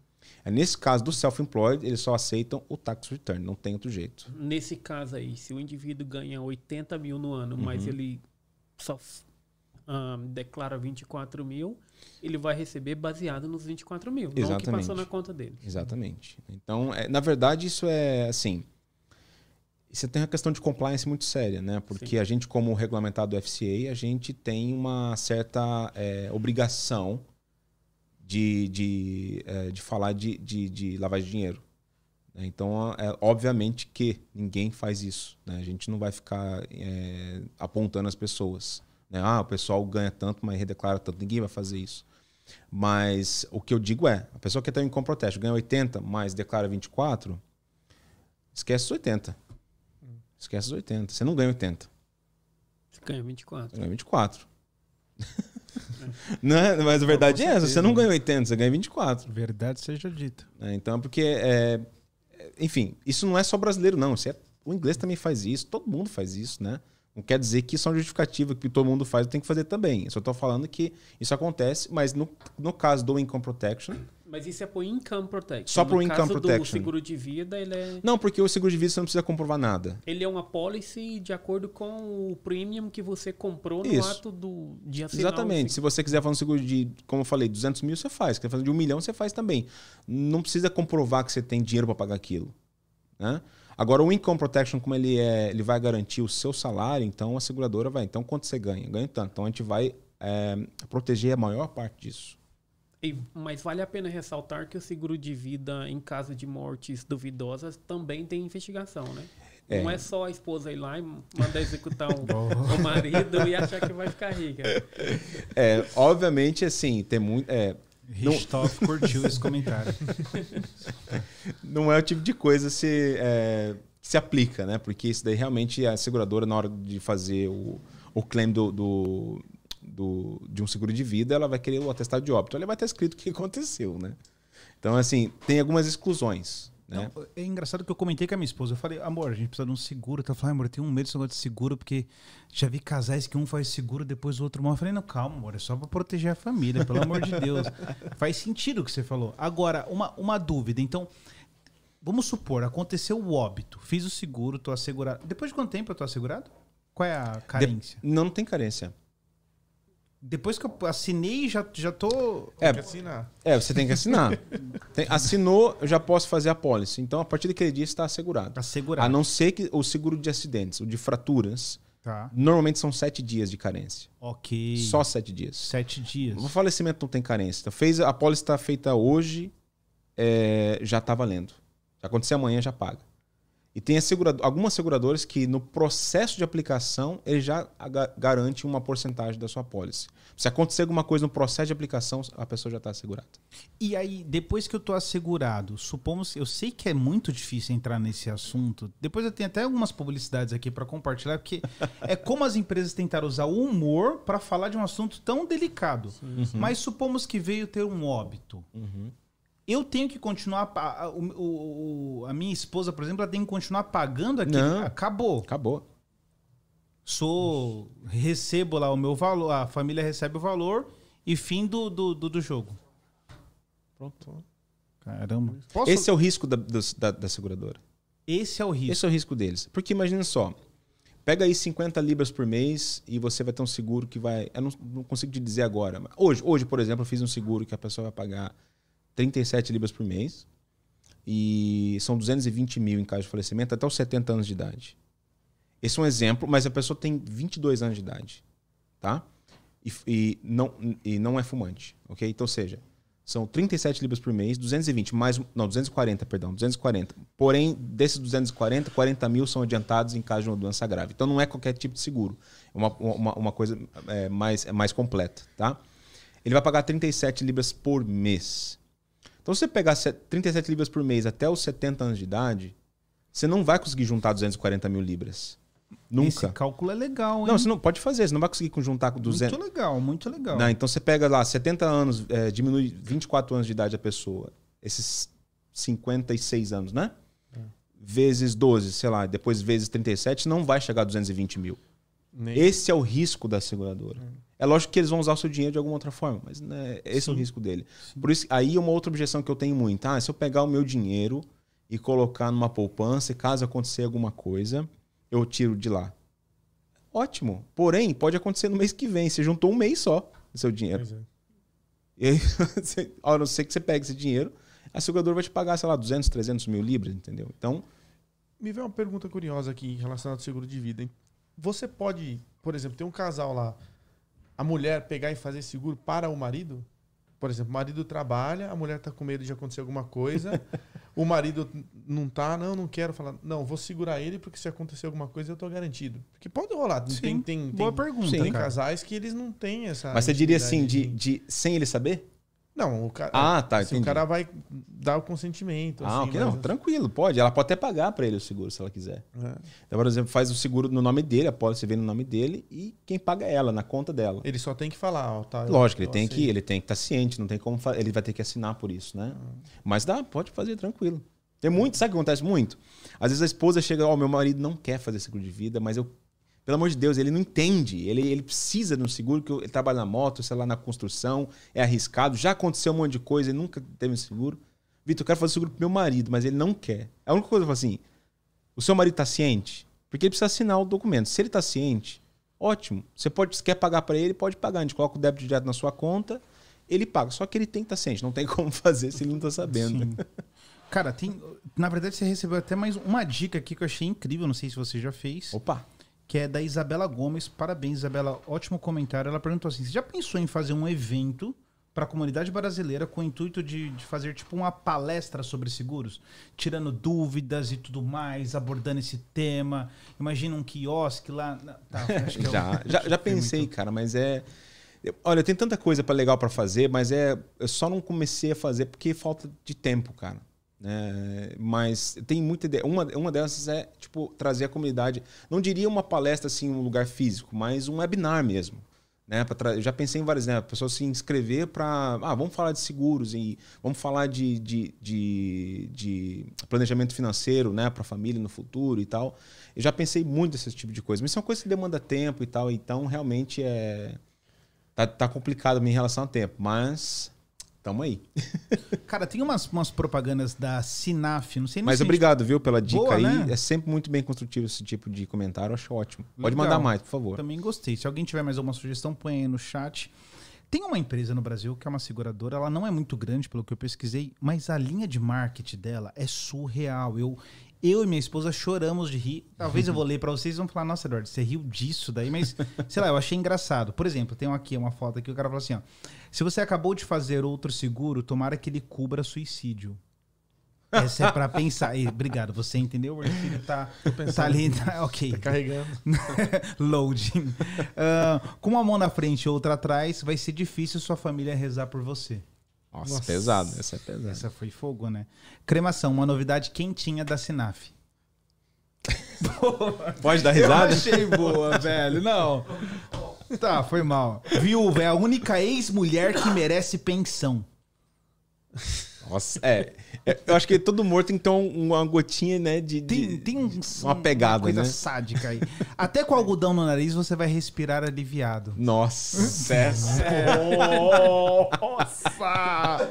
É nesse caso do self-employed, eles só aceitam o tax return, não tem outro jeito. Nesse caso aí, se o indivíduo ganha 80 mil no ano, uhum. mas ele só um, declara 24 mil, ele vai receber baseado nos 24 mil, Exatamente. não que passou na conta dele. Exatamente. Então, é, na verdade, isso é assim. Você tem uma questão de compliance muito séria, né? Porque Sim. a gente, como regulamentado do FCA, a gente tem uma certa é, obrigação de, de, é, de falar de, de, de lavagem de dinheiro. Então, é, obviamente que ninguém faz isso. Né? A gente não vai ficar é, apontando as pessoas. Né? Ah, o pessoal ganha tanto, mas redeclara tanto. Ninguém vai fazer isso. Mas o que eu digo é, a pessoa que um income protection ganha 80, mas declara 24, esquece os 80. Esquece os 80. Você não ganha 80. Você ganha 24. Você ganha 24. não é? Mas a verdade é essa, você não ganha 80, você ganha 24. Verdade seja dita. É, então, porque, é, enfim, isso não é só brasileiro, não. É, o inglês também faz isso, todo mundo faz isso, né? Não quer dizer que isso é uma justificativa que todo mundo faz, tem que fazer também. Eu só estou falando que isso acontece, mas no, no caso do Income Protection. Mas isso é o Income Protection. Só para o Income Protection. O seguro de vida, ele é. Não, porque o seguro de vida você não precisa comprovar nada. Ele é uma policy de acordo com o premium que você comprou no isso. ato do, de assinar. Exatamente. Se você quiser fazer um seguro de, como eu falei, 200 mil, você faz. Quer fazer de um milhão, você faz também. Não precisa comprovar que você tem dinheiro para pagar aquilo. Né? Agora, o income protection, como ele, é, ele vai garantir o seu salário, então a seguradora vai. Então, quanto você ganha? Ganha tanto. Então, a gente vai é, proteger a maior parte disso. mas vale a pena ressaltar que o seguro de vida em caso de mortes duvidosas também tem investigação, né? É. Não é só a esposa ir lá e mandar executar um, o marido e achar que vai ficar rica. É, obviamente, assim, tem muito. É, Richthoff não... curtiu esse comentário. Não é o tipo de coisa se, é, que se aplica, né? Porque isso daí realmente a seguradora, na hora de fazer o, o claim do, do, do, de um seguro de vida, ela vai querer o atestado de óbito. Ela vai estar escrito o que aconteceu, né? Então, assim, tem algumas exclusões. Né? Não, é engraçado que eu comentei com a minha esposa. Eu falei, amor, a gente precisa de um seguro. Ela falou, amor, eu tenho um medo desse negócio de seguro, porque já vi casais que um faz seguro, depois o outro morre. Eu falei, não, calma, amor, é só para proteger a família, pelo amor de Deus. Faz sentido o que você falou. Agora, uma, uma dúvida. Então, vamos supor, aconteceu o óbito, fiz o seguro, tô assegurado. Depois de quanto tempo eu tô assegurado? Qual é a carência? De... Não tem carência. Depois que eu assinei, já, já tô. É, tem que assinar. É, você tem que assinar. tem, assinou, eu já posso fazer a pólice. Então, a partir daquele dia, está assegurado. Assegurado. A não ser que o seguro de acidentes, o de fraturas, tá. normalmente são sete dias de carência. Ok. Só sete dias. Sete dias. O falecimento não tem carência. Então, fez, a pólice está feita hoje, é, já está valendo. Se acontecer amanhã, já paga. E tem assegurado, algumas seguradoras que no processo de aplicação ele já garante uma porcentagem da sua pólice. Se acontecer alguma coisa no processo de aplicação, a pessoa já está assegurada. E aí, depois que eu estou assegurado, supomos, eu sei que é muito difícil entrar nesse assunto. Depois eu tenho até algumas publicidades aqui para compartilhar, porque é como as empresas tentaram usar o humor para falar de um assunto tão delicado. Uhum. Mas supomos que veio ter um óbito. Uhum eu tenho que continuar. A, a, o, a, minha esposa, por exemplo, ela tem que continuar pagando aqui. Não, acabou. Acabou. Sou. Recebo lá o meu valor, a família recebe o valor e fim do, do, do, do jogo. Pronto. Caramba. Posso... Esse é o risco da, da, da seguradora. Esse é o risco. Esse é o risco deles. Porque imagina só. Pega aí 50 libras por mês e você vai ter um seguro que vai. Eu não, não consigo te dizer agora. Hoje, hoje, por exemplo, eu fiz um seguro que a pessoa vai pagar 37 libras por mês. E são 220 mil em caso de falecimento até os 70 anos de idade. Esse é um exemplo, mas a pessoa tem 22 anos de idade. Tá? E, e, não, e não é fumante. Ok? Então, seja, são 37 libras por mês, 220 mais. Não, 240, perdão, 240. Porém, desses 240, 40 mil são adiantados em caso de uma doença grave. Então, não é qualquer tipo de seguro. É uma, uma, uma coisa é, mais, é mais completa. Tá? Ele vai pagar 37 libras por mês. Então, se você pegar 37 libras por mês até os 70 anos de idade, você não vai conseguir juntar 240 mil libras. Nunca. Esse cálculo é legal, hein? Não, você não pode fazer, você não vai conseguir juntar com 200. Muito legal, muito legal. Não, então você pega lá 70 anos, é, diminui 24 anos de idade a pessoa, esses 56 anos, né? É. Vezes 12, sei lá, depois vezes 37, não vai chegar a 220 mil. Nem. Esse é o risco da seguradora. Hum. É lógico que eles vão usar o seu dinheiro de alguma outra forma, mas né, esse Sim. é o risco dele. Sim. Por isso, aí é uma outra objeção que eu tenho muito. Ah, se eu pegar o meu dinheiro e colocar numa poupança, e caso acontecer alguma coisa, eu tiro de lá. Ótimo. Porém, pode acontecer no mês que vem. Você juntou um mês só do seu dinheiro. É. E aí, a não ser que você pegue esse dinheiro, a seguradora vai te pagar, sei lá, 200, 300 mil libras, entendeu? Então. Me vem uma pergunta curiosa aqui relacionada ao seguro de vida. Hein? Você pode, por exemplo, ter um casal lá a mulher pegar e fazer seguro para o marido? Por exemplo, o marido trabalha, a mulher está com medo de acontecer alguma coisa, o marido não tá, não, não quero falar, não, vou segurar ele porque se acontecer alguma coisa eu estou garantido. Porque pode rolar. Sim, tem, tem, boa tem, pergunta. Tem casais que eles não têm essa. Mas você diria assim, de, de sem ele saber? Não, o cara. Ah, tá. Assim, o cara vai dar o consentimento. Ah, assim, ok. Não, tranquilo, pode. Ela pode até pagar para ele o seguro, se ela quiser. É. Então, por exemplo, faz o seguro no nome dele, a pólice vem no nome dele e quem paga é ela, na conta dela. Ele só tem que falar, ó, tá? Lógico, ele tem, que, ele tem que estar tá ciente, não tem como. Ele vai ter que assinar por isso, né? Ah. Mas dá, pode fazer tranquilo. Tem muito, sabe o que acontece muito? Às vezes a esposa chega, ó, oh, meu marido não quer fazer seguro de vida, mas eu pelo amor de Deus, ele não entende. Ele, ele precisa de um seguro, que ele trabalha na moto, sei lá, na construção, é arriscado. Já aconteceu um monte de coisa, ele nunca teve um seguro. Vitor, eu quero fazer seguro pro meu marido, mas ele não quer. A única coisa que eu falo assim: o seu marido está ciente? Porque ele precisa assinar o documento. Se ele está ciente, ótimo. Você pode, se quer pagar para ele, pode pagar. A gente coloca o débito direto na sua conta, ele paga. Só que ele tem que estar tá ciente. Não tem como fazer se ele não está sabendo. Sim. Cara, tem. Na verdade, você recebeu até mais uma dica aqui que eu achei incrível. Não sei se você já fez. Opa! Que é da Isabela Gomes. Parabéns, Isabela. Ótimo comentário. Ela perguntou assim: você já pensou em fazer um evento para a comunidade brasileira com o intuito de, de, fazer tipo uma palestra sobre seguros, tirando dúvidas e tudo mais, abordando esse tema. Imagina um quiosque lá. Tá, é já, já, já pensei, muito... cara, mas é. Olha, tem tanta coisa para legal para fazer, mas é eu só não comecei a fazer porque falta de tempo, cara. É, mas tem muita ideia. Uma, uma dessas é tipo trazer a comunidade. Não diria uma palestra assim, um lugar físico, mas um webinar mesmo. Né, eu já pensei em várias, né? A pessoa se inscrever para. Ah, vamos falar de seguros e vamos falar de, de, de, de planejamento financeiro né, para a família no futuro e tal. Eu já pensei muito nesse tipo de coisa. Mas isso é uma coisa que demanda tempo e tal. Então, realmente é. Tá, tá complicado em relação ao tempo. Mas Tamo aí. Cara, tem umas, umas propagandas da Sinaf, não sei nem Mas obrigado, viu, pela dica Boa, aí. Né? É sempre muito bem construtivo esse tipo de comentário, acho ótimo. Pode Legal. mandar mais, por favor. Também gostei. Se alguém tiver mais alguma sugestão, põe aí no chat. Tem uma empresa no Brasil que é uma seguradora, ela não é muito grande, pelo que eu pesquisei, mas a linha de marketing dela é surreal. Eu, eu e minha esposa choramos de rir. Talvez eu vou ler para vocês e vão falar, nossa, Eduardo, você riu disso daí, mas sei lá, eu achei engraçado. Por exemplo, tem aqui uma foto aqui, o cara fala assim, ó. Se você acabou de fazer outro seguro, tomara que ele cubra suicídio. Essa é para pensar. E, obrigado, você entendeu? O filho tá, tá ali. Tá, ok. Tá carregando. Loading. Uh, com uma mão na frente e outra atrás, vai ser difícil sua família rezar por você. Nossa, Nossa, pesado. Essa é pesada. Essa foi fogo, né? Cremação, uma novidade quentinha da Sinaf. Pode dar risada? Eu achei boa, velho. Não. Tá, foi mal. Viúva é a única ex-mulher que merece pensão. Nossa, é, é, Eu acho que todo morto tem ter uma gotinha, né? De, tem, de, tem um, uma pegada, uma coisa né? sádica aí. Até com algodão no nariz você vai respirar aliviado. Nossa! Nossa!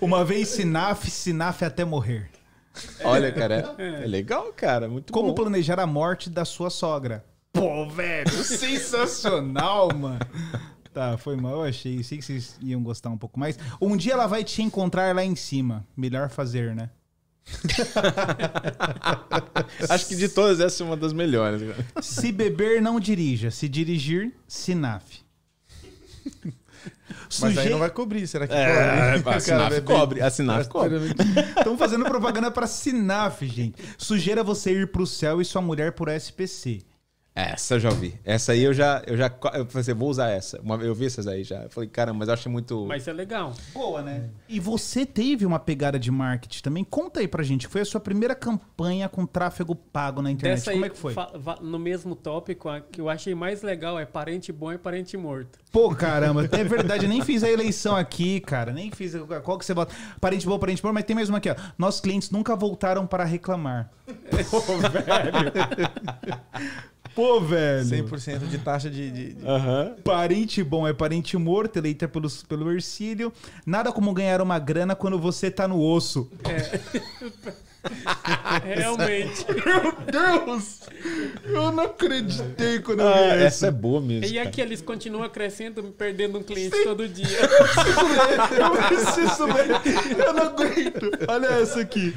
Uma vez Sinaf, Sinaf até morrer. Olha, cara, é, é legal, cara. Muito Como bom. planejar a morte da sua sogra? Pô, velho, sensacional, mano. Tá, foi mal, eu achei. Sei que vocês iam gostar um pouco mais. Um dia ela vai te encontrar lá em cima. Melhor fazer, né? Acho que de todas essa é uma das melhores. Se beber, não dirija. Se dirigir, sinaf. Mas aí não vai cobrir, será que é, cobre? A Sinaf cobre, a Sinaf cobre. Estão fazendo propaganda para Sinaf, gente. Sujeira você ir pro céu e sua mulher por SPC. Essa eu já ouvi. Essa aí eu já. Eu já eu falei, vou usar essa. Uma, eu vi essas aí já. Eu falei, caramba, mas eu achei muito. Mas é legal. Boa, né? E você teve uma pegada de marketing também. Conta aí pra gente. Foi a sua primeira campanha com tráfego pago na internet. Dessa Como aí, é que foi? No mesmo tópico, a que eu achei mais legal é parente bom e parente morto. Pô, caramba, é verdade. Eu nem fiz a eleição aqui, cara. Nem fiz. Qual que você bota? Parente bom, parente morto, mas tem mais uma aqui, ó. Nossos clientes nunca voltaram para reclamar. Pô, velho. Pô, velho. 100% de taxa de. de, de... Uhum. Parente bom é parente morto, eleita pelo, pelo Ercílio. Nada como ganhar uma grana quando você tá no osso. É. Realmente. Meu Deus! Eu não acreditei quando eu vi ah, essa. é boa mesmo. E aqui eles continuam crescendo, perdendo um cliente Sim. todo dia. Eu preciso ver. Eu não aguento. Olha essa aqui.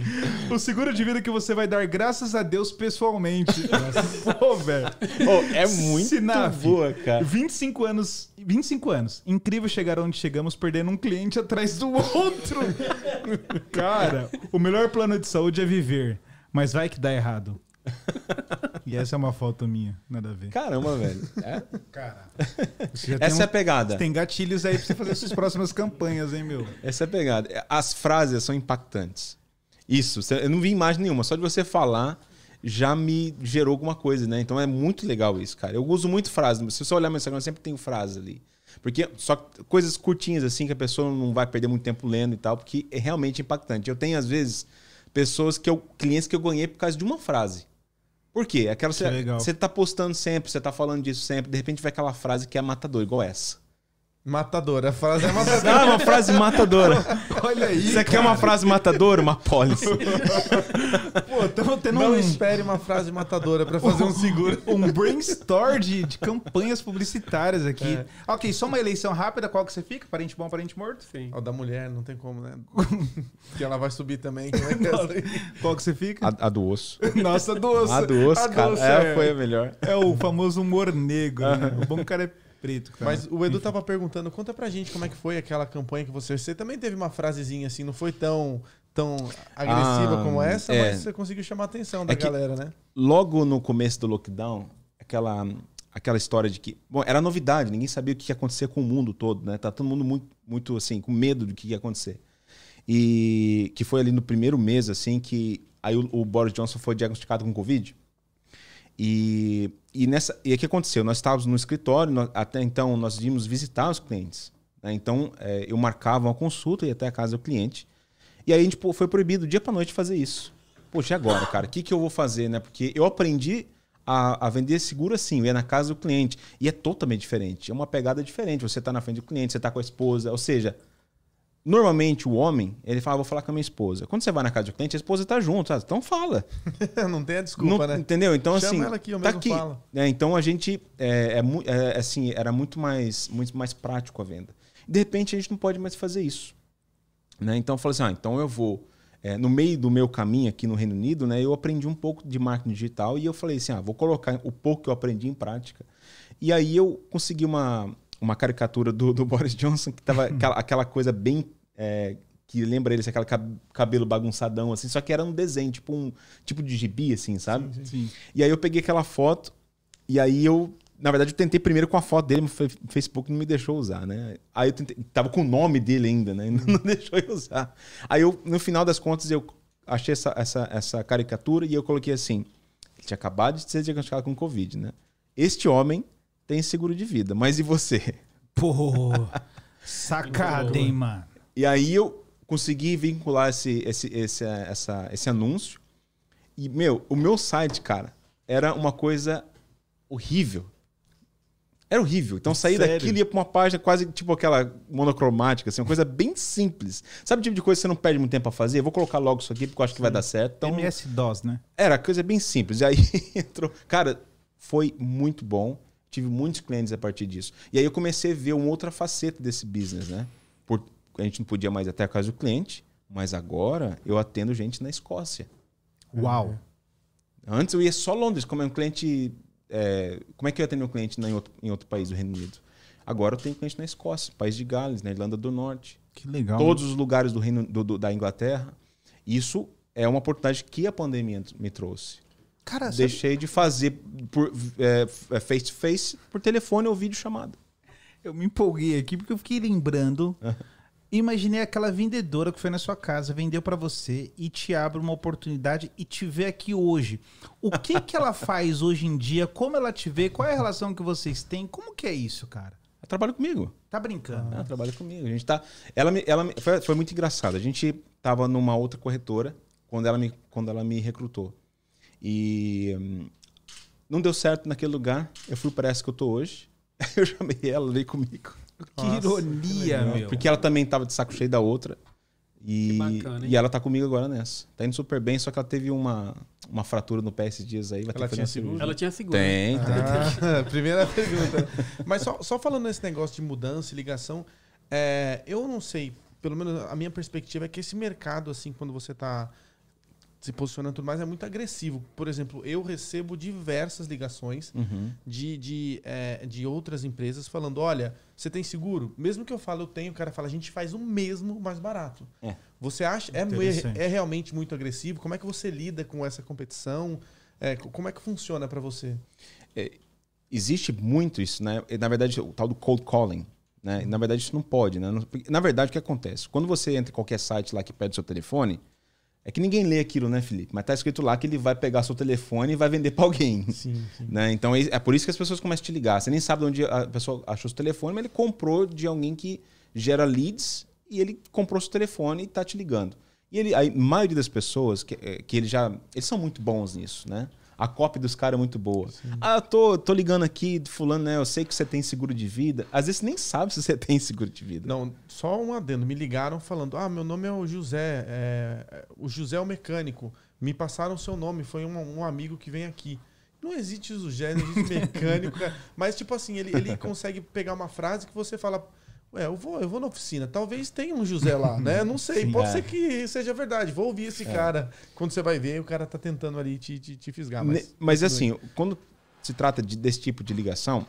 O seguro de vida que você vai dar graças a Deus pessoalmente. Nossa. Pô, velho. Oh, é muito Sinaf, boa, cara. 25 anos. 25 anos. Incrível chegar onde chegamos perdendo um cliente atrás do outro. cara, o melhor plano de saúde é viver, mas vai que dá errado. E essa é uma foto minha, nada a ver. Caramba, velho. É? Cara. Essa um, é a pegada. Tem gatilhos aí pra você fazer suas próximas campanhas, hein, meu? Essa é a pegada. As frases são impactantes. Isso, eu não vi imagem nenhuma, só de você falar já me gerou alguma coisa, né? Então é muito legal isso, cara. Eu uso muito frases. Se você olhar meu Instagram, eu sempre tenho frases ali. Porque só coisas curtinhas assim que a pessoa não vai perder muito tempo lendo e tal, porque é realmente impactante. Eu tenho às vezes pessoas que eu clientes que eu ganhei por causa de uma frase. Por quê? Aquela você, você tá postando sempre, você tá falando disso sempre, de repente vai aquela frase que é matador, igual essa. Matadora. A frase é matadora. Ah, uma frase matadora. Olha aí. Você quer uma frase matadora? Uma pólice. Pô, tamo tendo Não um... espere uma frase matadora para fazer um seguro. Um brainstorm de, de campanhas publicitárias aqui. É. Ok, só uma eleição rápida. Qual que você fica? Parente bom, parente morto? Sim. O da mulher, não tem como, né? que ela vai subir também. Como é que é Qual que você fica? A, a, do osso. Nossa, do osso. A do osso, a cara. Doce, é, é, foi a melhor. É o famoso humor negro. Né? O bom cara é preto. Cara. Mas o Edu tava perguntando, conta pra gente como é que foi aquela campanha que você... Você também teve uma frasezinha assim, não foi tão, tão agressiva Ah, como essa, é. mas você conseguiu chamar a atenção da É galera, né? Logo no começo do lockdown, aquela, aquela história de que. Bom, era novidade, ninguém sabia o que ia acontecer com o mundo todo, né? Tá todo mundo muito, muito assim, com medo do que ia acontecer. E que foi ali no primeiro mês, assim, que aí o, o Boris Johnson foi diagnosticado com Covid. E, e, nessa, e o que aconteceu? Nós estávamos no escritório, nós- até então nós íamos visitar os clientes. né? Então é, eu marcava uma consulta, ia até a casa do cliente. E aí a gente pô, foi proibido dia para noite fazer isso. Poxa, e agora, cara? O que, que eu vou fazer, né? Porque eu aprendi a, a vender seguro assim, ia na casa do cliente. E é totalmente diferente. É uma pegada diferente. Você tá na frente do cliente, você tá com a esposa. Ou seja, normalmente o homem, ele fala, vou falar com a minha esposa. Quando você vai na casa do cliente, a esposa tá junto. Então fala. não tem a desculpa, Não- né? Entendeu? Então, Chama assim. ela aqui, eu tá mesmo falo. É, então a gente. É, é é, assim, era muito mais, muito mais prático a venda. De repente a gente não pode mais fazer isso. Né? Então eu falei assim: ah, então eu vou. é, no meio do meu caminho aqui no Reino Unido, né, eu aprendi um pouco de marketing digital e eu falei assim: ah, vou colocar o pouco que eu aprendi em prática. E aí eu consegui uma, uma caricatura do, do Boris Johnson, que tava aquela, aquela coisa bem. É, que lembra ele, aquele cab- cabelo bagunçadão, assim, só que era um desenho, tipo um tipo de gibi, assim, sabe? Sim. E aí eu peguei aquela foto e aí eu, na verdade, eu tentei primeiro com a foto dele, mas o Facebook não me deixou usar, né? Aí eu tentei, tava com o nome dele ainda, né? Não deixou eu usar. Aí eu, no final das contas, eu achei essa, essa, essa caricatura e eu coloquei assim: ele tinha acabado de ser diagnosticado com Covid, né? Este homem tem seguro de vida, mas e você? Pô, sacada, hein, mano. E aí eu consegui vincular esse, esse, esse, essa, esse anúncio. E, meu, o meu site, cara, era uma coisa horrível. Era horrível. Então saí Sério? daquilo e ia pra uma página quase tipo aquela monocromática, assim, uma coisa bem simples. Sabe o tipo de coisa que você não perde muito tempo pra fazer? Eu vou colocar logo isso aqui porque eu acho que vai dar certo. Então, MS-DOS, né? era coisa bem simples. E aí entrou. Cara, foi muito bom. Tive muitos clientes a partir disso. E aí eu comecei a ver uma outra faceta desse business, né? Por, a gente não podia mais até a casa do cliente, mas agora eu atendo gente na Escócia. Uau. Antes eu ia só Londres, como é um cliente. é, como é que eu atendo meu cliente em outro, em outro país do Reino Unido? Agora eu tenho cliente na Escócia, País de Gales, na Irlanda do Norte Que legal. todos os lugares do reino do- do- da Inglaterra. Isso é uma oportunidade que a pandemia me trouxe. Cara, sabe- Deixei de fazer por é, é, face to face por telefone ou vídeo chamada. eu me empolguei aqui porque eu fiquei lembrando. Imaginei aquela vendedora que foi na sua casa, vendeu pra você e te abre uma oportunidade e te vê aqui hoje. O que que ela faz hoje em dia? Como ela te vê? Qual é a relação que vocês têm? Como que é isso, cara? Ela trabalha comigo. Tá brincando? Ela trabalha comigo. A gente tá. Ela, me- ela me- foi, foi muito engraçado. A gente tava numa outra corretora quando ela me, quando ela me recrutou. E hum, não deu certo naquele lugar. Eu fui para essa que eu tô hoje. Eu chamei ela veio comigo. Que Nossa, ironia, que meu. Porque ela também tava de saco cheio da outra. E, Que bacana, hein? e ela tá comigo agora nessa. Tá indo super bem, só que ela teve uma, uma fratura no pé esses dias aí. Vai ter Ela fazer tinha seguro? cirurgia. Ela tinha seguro. Tem, tem. Ah, primeira pergunta. Mas só, só falando nesse negócio de mudança e ligação, é, eu não sei, pelo menos a minha perspectiva é que esse mercado, assim, quando você está se posicionando tudo mais, é muito agressivo. Por exemplo, eu recebo diversas ligações Uhum. de, de, é, de outras empresas falando: olha, você tem seguro? Mesmo que eu fale, eu tenho, o cara fala, a gente faz o mesmo mais barato. É. Você acha, é, Interessante. é realmente muito agressivo? Como é que você lida com essa competição? É, co- como é que funciona para você? Existe muito isso, né? Na verdade, o tal do cold calling. Né? Na verdade, isso não pode. Né? Na verdade, o que acontece? Quando você entra em qualquer site lá que pede seu telefone, é que ninguém lê aquilo, né, Felipe? Mas tá escrito lá que ele vai pegar seu telefone e vai vender para alguém. Sim, sim. Né? Então é é por isso que as pessoas começam a te ligar. Você nem sabe de onde a pessoa achou seu telefone, mas ele comprou de alguém que gera leads e ele comprou seu telefone e tá te ligando. E ele, a maioria das pessoas que, eh, que ele já. Eles são muito bons nisso, né? A cópia dos caras é muito boa. Ah, tô, tô ligando aqui, fulano, né? Eu sei que você tem seguro de vida. Às vezes você nem sabe se você tem seguro de vida. Não, só um adendo. Me ligaram falando: Ah, meu nome é o José. é, é, o José é o mecânico. Me passaram o seu nome. Foi um, um amigo que vem aqui. Não existe José, não existe mecânico. Mas, tipo assim, ele, ele consegue pegar uma frase que você fala. Ué, eu vou, eu vou na oficina. Talvez tenha um José lá, né? Não sei. Sim, Pode é. ser que seja verdade. Vou ouvir esse cara. Quando você vai ver, o cara tá tentando ali te, te, te fisgar. Mas, Mas assim, quando se trata de- desse tipo de ligação,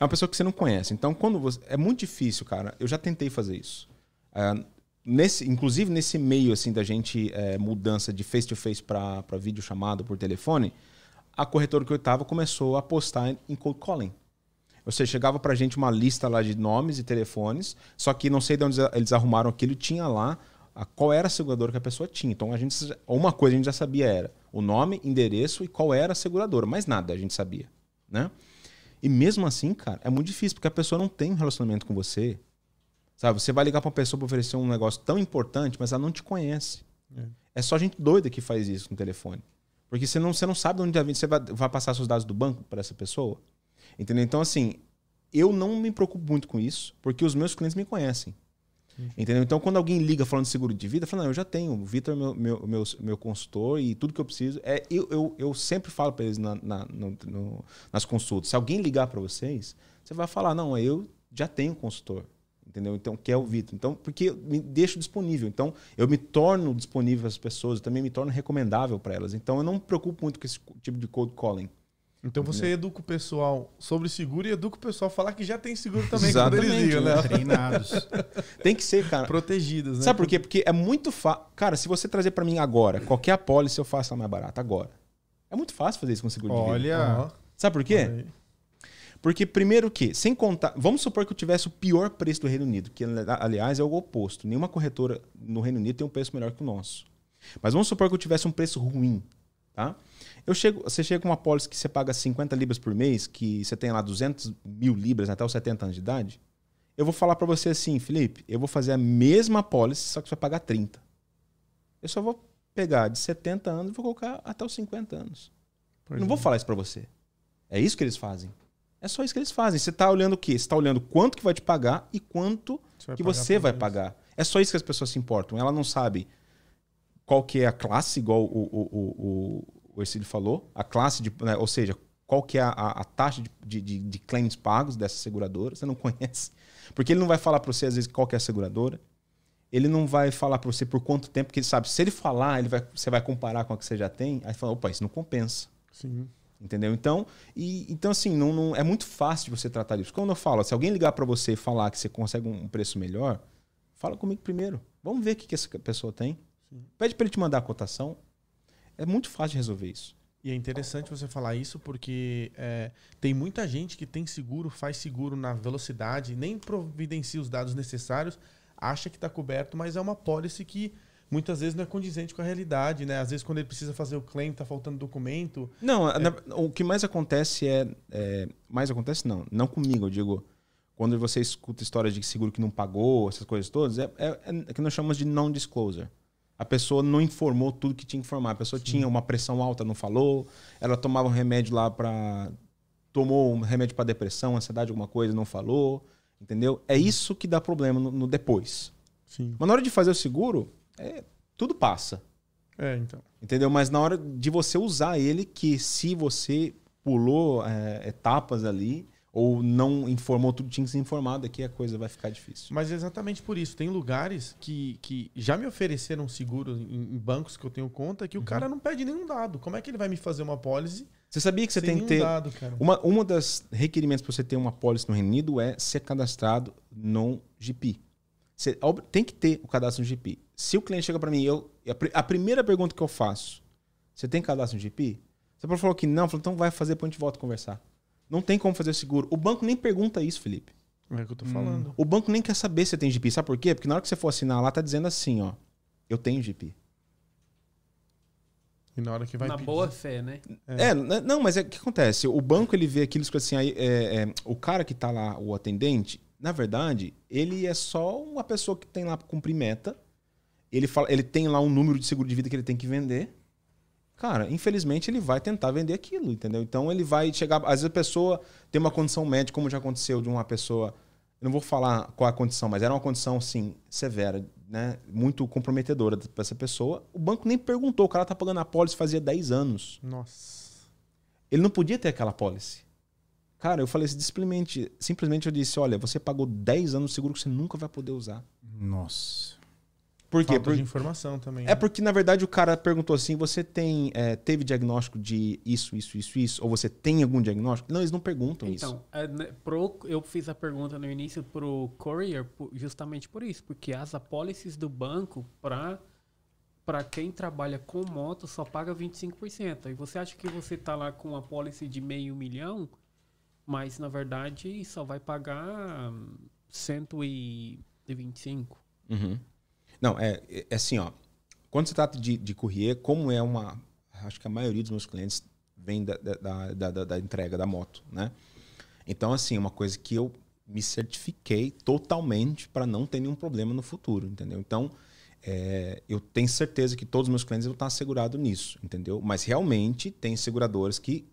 É uma pessoa que você não conhece. Então, quando você. É muito difícil, cara. Eu já tentei fazer isso. É, nesse, inclusive, nesse meio assim da gente é, mudança de face-to-face para vídeo chamado por telefone, a corretora que eu estava começou a postar em cold calling. Ou seja, chegava pra gente uma lista lá de nomes e telefones, só que não sei de onde eles arrumaram aquilo, tinha lá a, qual era a seguradora que a pessoa tinha. Então a gente uma coisa a gente já sabia era o nome, endereço e qual era a seguradora, mais nada a gente sabia, né? E mesmo assim, cara, é muito difícil porque a pessoa não tem um relacionamento com você. Sabe, você vai ligar para uma pessoa para oferecer um negócio tão importante, mas ela não te conhece. É, é só gente doida que faz isso no telefone. Porque você não, você não sabe onde você vai, vai passar seus dados do banco para essa pessoa. Entendeu? Então, assim, eu não me preocupo muito com isso, porque os meus clientes me conhecem. Entendeu? Então, quando alguém liga falando de seguro de vida, fala, não, eu já tenho, o Vitor é meu, meu, meu, meu, consultor e tudo que eu preciso. É, eu, eu, eu sempre falo para eles na, na no, no, nas consultas, se alguém ligar para vocês, você vai falar, não, eu já tenho consultor. Entendeu? Então, que é o Vitor. Então, porque eu me deixo disponível. Então, eu me torno disponível às pessoas, eu também me torno recomendável para elas. Então, eu não me preocupo muito com esse tipo de cold calling. Então você educa o pessoal sobre seguro e educa o pessoal a falar que já tem seguro também Exatamente, quando eles ligam, né? Treinados. tem que ser, cara. Protegidos, né? Sabe por quê? Porque é muito fácil. Cara, se você trazer para mim agora, qualquer apólice eu faço ela mais barata agora. É muito fácil fazer isso com seguro Olha. de vida. Olha. Sabe por quê? Porque, primeiro que, sem contar. Vamos supor que eu tivesse o pior preço do Reino Unido, que, aliás, é o oposto. Nenhuma corretora no Reino Unido tem um preço melhor que o nosso. Mas vamos supor que eu tivesse um preço ruim, tá? Eu chego, você chega com uma pólice que você paga 50 libras por mês, que você tem lá 200 mil libras até os 70 anos de idade. Eu vou falar para você assim, Felipe, eu vou fazer a mesma pólice, só que você vai pagar 30. Eu só vou pegar de 70 anos e vou colocar até os 50 anos. Pois não é. vou falar isso para você. É isso que eles fazem. É só isso que eles fazem. Você está olhando o quê? Você está olhando quanto que vai te pagar e quanto você que você vai pagar. É só isso que as pessoas se importam. Ela não sabe qual que é a classe, igual o, o, o, o Ercílio falou, a classe, de, né, ou seja, qual que é a, a taxa de, de, de, claims pagos dessa seguradora, você não conhece. Porque ele não vai falar para você, às vezes, qual que é a seguradora. Ele não vai falar para você por quanto tempo, porque ele sabe, se ele falar, ele vai, você vai comparar com a que você já tem, aí fala, opa, isso não compensa. Sim. Entendeu? Então, e, então assim, não, não, é muito fácil de você tratar isso. Quando eu falo, se alguém ligar para você e falar que você consegue um preço melhor, fala comigo primeiro. Vamos ver o que, que essa pessoa tem. Sim. Pede para ele te mandar a cotação. É muito fácil de resolver isso. E é interessante você falar isso porque é, tem muita gente que tem seguro, faz seguro na velocidade, nem providencia os dados necessários, acha que está coberto, mas é uma policy que muitas vezes não é condizente com a realidade, né? Às vezes quando ele precisa fazer o claim, está faltando documento. Não, é... na, o que mais acontece é, é, mais acontece não, não comigo, eu digo quando você escuta histórias de seguro que não pagou, essas coisas todas, é, é, é que nós chamamos de non disclosure a pessoa não informou tudo que tinha que informar. A pessoa Sim. tinha uma pressão alta, não falou. Ela tomava um remédio lá para. Tomou um remédio para depressão, ansiedade, alguma coisa, não falou. Entendeu? É isso que dá problema no, no depois. Sim. Mas na hora de fazer o seguro, é, tudo passa. É, então. Entendeu? Mas na hora de você usar ele, que se você pulou é, etapas ali, ou não informou tudo tinha que ser informado, aqui a coisa vai ficar difícil. Mas é exatamente por isso. Tem lugares que, que já me ofereceram seguro em, em bancos que eu tenho conta que o uhum. cara não pede nenhum dado. Como é que ele vai me fazer uma pólice? Você sabia que você tem que ter. Dado, uma, uma das requerimentos para você ter uma pólice no Reino Unido é ser cadastrado no GP. Você tem que ter o cadastro no GP. Se o cliente chega para mim, eu, a primeira pergunta que eu faço, você tem cadastro no GP? Você falou que não, falou, então vai fazer para a gente volta a conversar. Não tem como fazer seguro. O banco nem pergunta isso, Felipe. É o que eu tô falando. Hum. O banco nem quer saber se você tem GP. Sabe por quê? Porque na hora que você for assinar lá, tá dizendo assim, ó. Eu tenho GP. E na hora que vai Na pedir... boa fé, né? É, é não, mas é o que acontece? O banco, ele vê aquilo assim, aí, é, é, o cara que tá lá, o atendente, na verdade, ele é só uma pessoa que tem lá pra cumprir meta. Ele, fala, ele tem lá um número de seguro de vida que ele tem que vender. Cara, infelizmente ele vai tentar vender aquilo, entendeu? Então ele vai chegar. Às vezes a pessoa tem uma condição médica, como já aconteceu de uma pessoa. Eu não vou falar qual a condição, mas era uma condição, assim, severa, né? Muito comprometedora para essa pessoa. O banco nem perguntou, o cara tá pagando a pólice fazia 10 anos. Nossa. Ele não podia ter aquela pólice. Cara, eu falei simplesmente, simplesmente eu disse: olha, você pagou 10 anos de seguro que você nunca vai poder usar. Nossa. Por quê? Falta Por... de informação também. É né? porque, na verdade, o cara perguntou assim: você tem. é, teve diagnóstico de isso, isso, isso, isso? Ou você tem algum diagnóstico? Não, eles não perguntam isso. Então, é, né, pro- eu fiz a pergunta no início pro Courier justamente por isso, porque as apólices do banco para para quem trabalha com moto só paga 25%. E você acha que você tá lá com uma apólice de meio milhão, mas na verdade só vai pagar hum, 125. Uhum. Não, é, é assim, ó. Quando se trata de, de courrier, como é uma. Acho que a maioria dos meus clientes vem da, da, da, da- entrega da moto, né? Então, assim, é uma coisa que eu me certifiquei totalmente para não ter nenhum problema no futuro, entendeu? Então, é, eu tenho certeza que todos os meus clientes vão estar assegurados nisso, entendeu? Mas realmente tem seguradoras que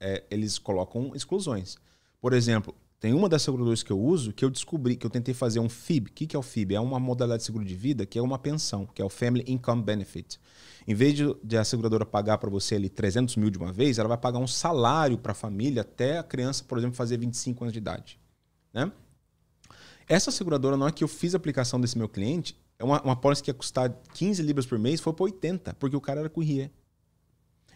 é, eles colocam exclusões. Por exemplo, tem uma das seguradoras que eu uso que eu descobri que eu tentei fazer um FIB. O que, é o FIB? É uma modalidade de seguro de vida que é uma pensão, que é o Family Income Benefit. Em vez de, de a seguradora pagar para você ali 300 mil de uma vez, ela vai pagar um salário para a família até a criança, por exemplo, fazer 25 anos de idade. Né? Essa seguradora, na hora que eu fiz a aplicação desse meu cliente, é uma, uma pólice que ia custar 15 libras por mês, foi para 80, porque o cara era courrier.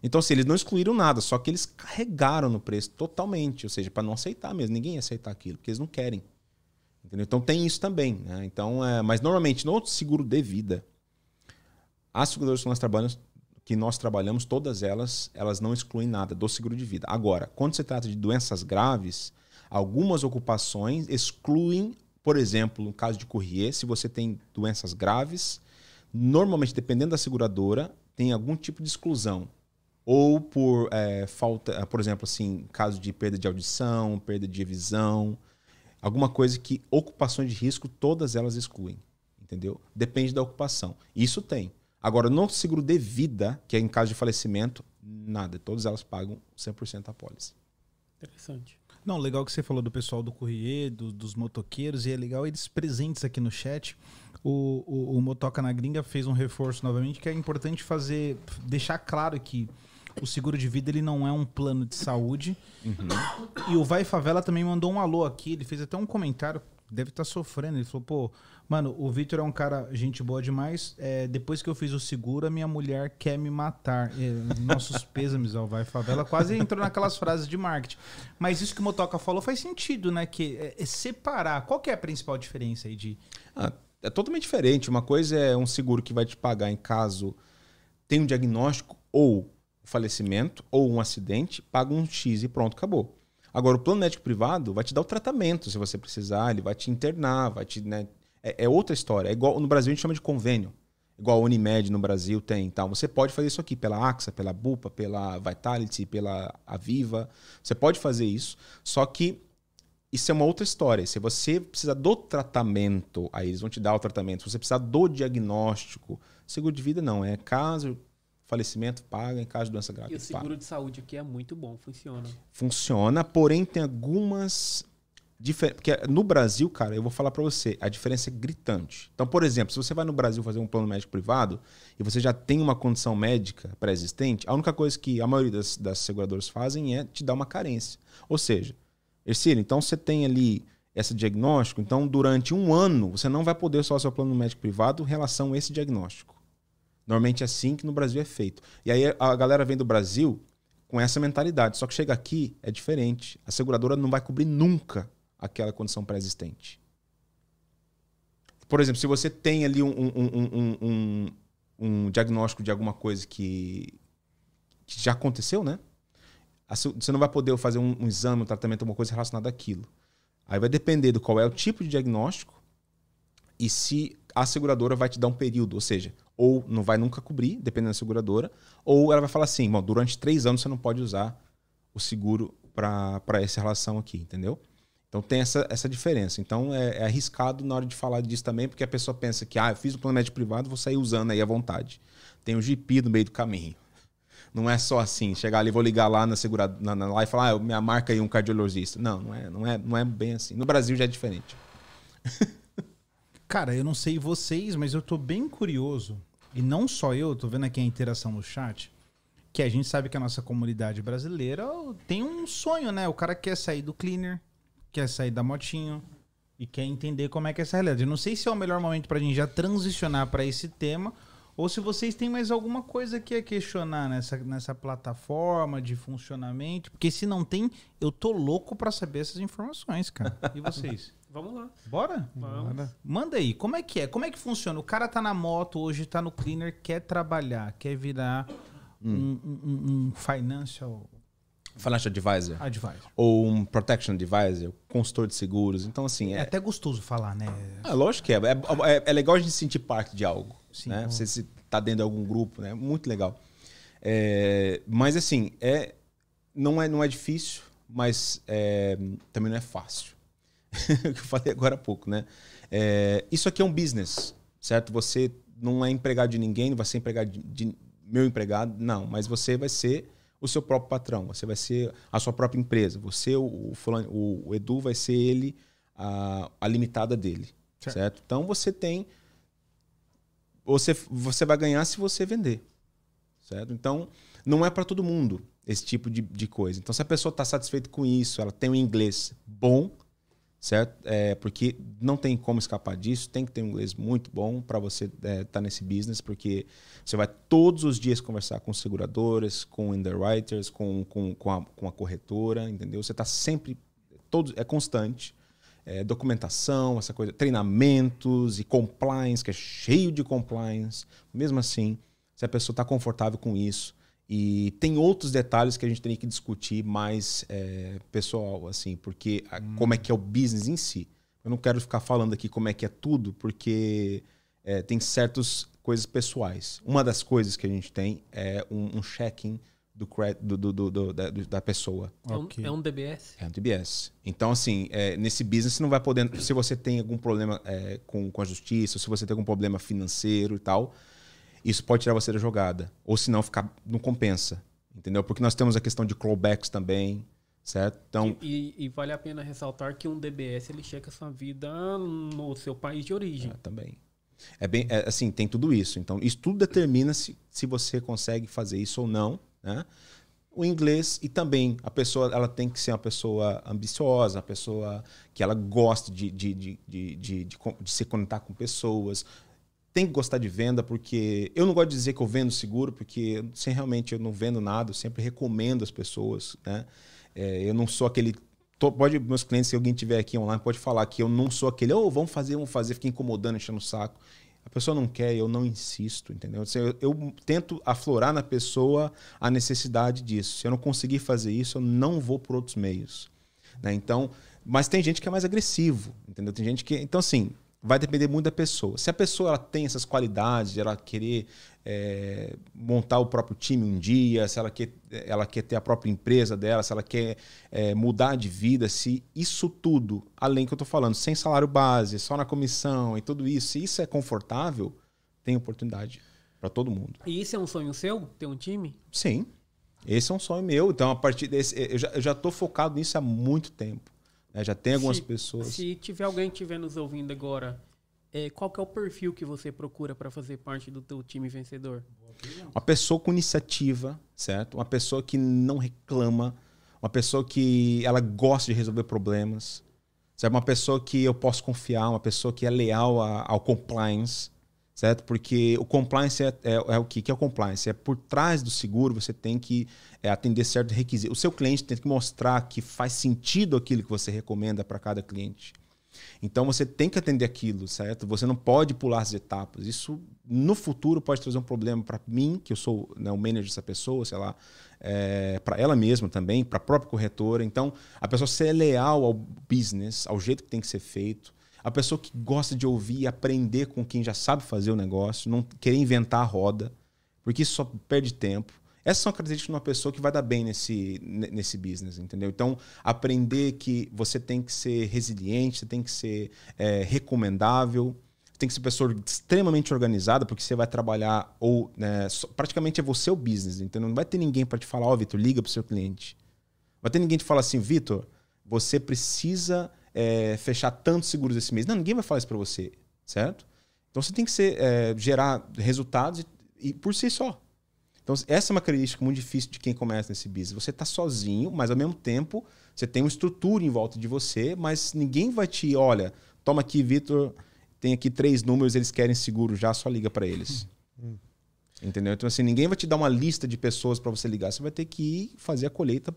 Então, assim, eles não excluíram nada, só que eles carregaram no preço totalmente, ou seja, para não aceitar mesmo, ninguém ia aceitar aquilo, porque eles não querem. Entendeu? Então tem isso também. Né? Então, é, mas normalmente no seguro de vida, as seguradoras que nós trabalhamos, que nós trabalhamos, todas elas, elas não excluem nada do seguro de vida. Agora, quando se trata de doenças graves, algumas ocupações excluem, por exemplo, no caso de courrier, se você tem doenças graves, normalmente, dependendo da seguradora, tem algum tipo de exclusão. Ou por é, falta, por exemplo, assim, caso de perda de audição, perda de visão, alguma coisa que ocupações de risco, todas elas excluem. Entendeu? Depende da ocupação. Isso tem. Agora, no seguro de vida, que é em caso de falecimento, nada. Todas elas pagam 100% a pólice. Interessante. Não, legal que você falou do pessoal do Courrier, do- dos motoqueiros, e é legal eles presentes aqui no chat. O, o, o Motoca na Gringa fez um reforço novamente, que é importante fazer, deixar claro que o seguro de vida ele não é um plano de saúde. E o Vai Favela também mandou um alô aqui, ele fez até um comentário, deve estar sofrendo. Ele falou, pô, mano, o Vitor é um cara, gente boa demais. É, depois que eu fiz o seguro, a minha mulher quer me matar. É, nossos pêsames ao Vai Favela quase entrou naquelas frases de marketing. Mas isso que o Motoca falou faz sentido, né? Que é, é separar. Qual que é a principal diferença aí de. Ah, é totalmente diferente. Uma coisa é um seguro que vai te pagar em caso tem um diagnóstico ou falecimento ou um acidente, paga um X e pronto, acabou. Agora, o plano médico privado vai te dar o tratamento se você precisar, ele vai te internar, vai te. Né, é, é outra história. É igual no Brasil a gente chama de convênio. Igual a Unimed no Brasil tem. Então, você pode fazer isso aqui pela AXA, pela Bupa, pela Vitality, pela Aviva. Você pode fazer isso. Só que isso é uma outra história. Se você precisa do tratamento, aí eles vão te dar o tratamento. Se você precisar do diagnóstico, seguro de vida não. É caso falecimento, paga. Em caso de doença grave, E o paga. seguro de saúde aqui é muito bom, funciona. Funciona, porém tem algumas diferenças. Porque no Brasil, cara, eu vou falar pra você, a diferença é gritante. Então, por exemplo, se você vai no Brasil fazer um plano médico privado e você já tem uma condição médica pré-existente, a única coisa que a maioria das, das seguradoras fazem é te dar uma carência. Ou seja, Ercílio, então você tem ali esse diagnóstico, então durante um ano você não vai poder usar o seu plano médico privado em relação a esse diagnóstico. Normalmente é assim que no Brasil é feito. E aí a galera vem do Brasil com essa mentalidade. Só que chega aqui é diferente. A seguradora não vai cobrir nunca aquela condição pré-existente. Por exemplo, se você tem ali um, um, um, um, diagnóstico de alguma coisa que, que já aconteceu, né? Você não vai poder fazer um, um exame, um tratamento, alguma coisa relacionada àquilo. Aí vai depender do qual é o tipo de diagnóstico e se a seguradora vai te dar um período, ou seja, ou não vai nunca cobrir, dependendo da seguradora, ou ela vai falar assim, bom, durante três anos você não pode usar o seguro para essa relação aqui, entendeu? Então tem essa, essa diferença. Então é, é arriscado na hora de falar disso também, porque a pessoa pensa que, ah, eu fiz o plano médico privado, vou sair usando aí à vontade. Tem o GP no meio do caminho. Não é só assim, chegar ali, vou ligar lá na segurada, na, na, lá e falar, ah, minha marca aí um cardiologista. Não, não é, não, é, não é bem assim. No Brasil já é diferente. Cara, eu não sei vocês, mas eu tô bem curioso. E não só eu, tô vendo aqui a interação no chat. Que a gente sabe que a nossa comunidade brasileira tem um sonho, né? O cara quer sair do cleaner, quer sair da motinho, e quer entender como é que é essa realidade. Eu não sei se é o melhor momento para a gente já transicionar para esse tema ou se vocês têm mais alguma coisa que a questionar nessa, nessa plataforma de funcionamento, porque se não tem, eu tô louco para saber essas informações, cara. E vocês? Vamos lá. Bora? Vamos. Manda aí, como é que é? Como é que funciona? O cara tá na moto hoje, tá no cleaner, quer trabalhar, quer virar hum. um, um, um financial Financial Advisor. Advisor. Ou um Protection Advisor, consultor de seguros. Então, assim. É, é até gostoso falar, né? É lógico que é. É, é, é legal a gente se sentir parte de algo. Sim, né? Você se tá dentro de algum grupo, né? Muito legal. É, mas, assim, é, não, é, não é difícil, mas é, também não é fácil. que eu falei agora há pouco, né? É, isso aqui é um business, certo? Você não é empregado de ninguém, não vai ser empregado de, de meu empregado, não. Mas você vai ser o seu próprio patrão, você vai ser a sua própria empresa. Você, o, o, o Edu, vai ser ele, a, a limitada dele. Certo. certo? Então você tem. Você, você vai ganhar se você vender. Certo? Então, não é para todo mundo esse tipo de, de coisa. Então, se a pessoa está satisfeita com isso, ela tem um inglês bom, certo? É, porque não tem como escapar disso, tem que ter um inglês muito bom para você estar é, tá nesse business, porque você vai todos os dias conversar com seguradoras, com underwriters, com, com, com, a, com a corretora, entendeu? Você está sempre, todo, é constante. É, documentação, essa coisa, treinamentos e compliance, que é cheio de compliance. Mesmo assim, se a pessoa está confortável com isso, e tem outros detalhes que a gente tem que discutir mais é, pessoal, assim, porque a, hum. como é que é o business em si. Eu não quero ficar falando aqui como é que é tudo, porque é, tem certas coisas pessoais. Uma das coisas que a gente tem é um, um check-in do, do, do, do, da, da pessoa. É um, é um DBS? É um DBS. Então, assim, é, nesse business você não vai poder. Se você tem algum problema é, com, com a justiça, se você tem algum problema financeiro e tal, isso pode tirar você da jogada. Ou se não, ficar, não compensa. Entendeu? Porque nós temos a questão de clawbacks também, certo? Então, e, e, vale a pena ressaltar que um DBS ele checa sua vida no seu país de origem. É, também. É bem, é, assim, tem tudo isso. Então, isso tudo determina se, se você consegue fazer isso ou não, né? O inglês e também a pessoa, ela tem que ser uma pessoa ambiciosa, uma pessoa que ela goste de, de, de, de, de, de, de se conectar com pessoas, tem que gostar de venda, porque eu não gosto de dizer que eu vendo seguro, porque sem realmente eu não vendo nada, eu sempre recomendo as pessoas, né? É, eu não sou aquele. Pode, meus clientes, se alguém tiver aqui online, pode falar que eu não sou aquele, oh, vamos fazer, vamos fazer, fica incomodando, enchendo o saco. A pessoa não quer, eu não insisto, entendeu? Eu, eu, tento aflorar na pessoa a necessidade disso. Se eu não conseguir fazer isso, eu não vou por outros meios. Né? Então, mas tem gente que é mais agressivo, entendeu? Tem gente que. Então, assim, vai depender muito da pessoa. Se a pessoa ela tem essas qualidades, de ela querer é, montar o próprio time um dia, se ela quer, ela quer ter a própria empresa dela, se ela quer é, mudar de vida, se isso tudo, além que eu estou falando, sem salário base, só na comissão e tudo isso, se isso é confortável, tem oportunidade para todo mundo. E isso é um sonho seu, ter um time? Sim. Esse é um sonho meu. Então, a partir desse. Eu já estou focado nisso há muito tempo. É, já tem algumas se, pessoas. Se tiver alguém que estiver nos ouvindo agora, é, qual que é o perfil que você procura para fazer parte do teu time vencedor? Uma pessoa com iniciativa, certo? Uma pessoa que não reclama, uma pessoa que ela gosta de resolver problemas, sabe? Uma pessoa que eu posso confiar, uma pessoa que é leal a, ao compliance, certo? Porque o compliance é, é, é, o que? que é o compliance? É por trás do seguro você tem que é, atender certo requisito. O seu cliente tem que mostrar que faz sentido aquilo que você recomenda para cada cliente. Então você tem que atender aquilo, certo? Você não pode pular as etapas. Isso no futuro pode trazer um problema para mim, que eu sou né, o manager dessa pessoa, sei lá, é, para ela mesma também, para a própria corretora. Então a pessoa ser leal ao business, ao jeito que tem que ser feito, a pessoa que gosta de ouvir e aprender com quem já sabe fazer o negócio, não querer inventar a roda, porque isso só perde tempo. Essas são características de uma pessoa que vai dar bem nesse, nesse business, entendeu? Então, aprender que você tem que ser resiliente, você tem que ser é, recomendável, tem que ser pessoa extremamente organizada, porque você vai trabalhar ou né, praticamente é você o business, entendeu? Não vai ter ninguém para te falar, ó, oh, Vitor, liga para o seu cliente. Vai ter ninguém te falar assim, Vitor, você precisa é, fechar tantos seguros esse mês. Não, ninguém vai falar isso para você, certo? Então você tem que ser, é, gerar resultados e, e, por si só. Então, essa é uma característica muito difícil de quem começa nesse business. Você está sozinho, mas ao mesmo tempo você tem uma estrutura em volta de você, mas ninguém vai te, olha, toma aqui, Vitor, tem aqui três números, eles querem seguro já, só liga para eles. Hum. Entendeu? Então, assim, ninguém vai te dar uma lista de pessoas para você ligar. Você vai ter que ir fazer a colheita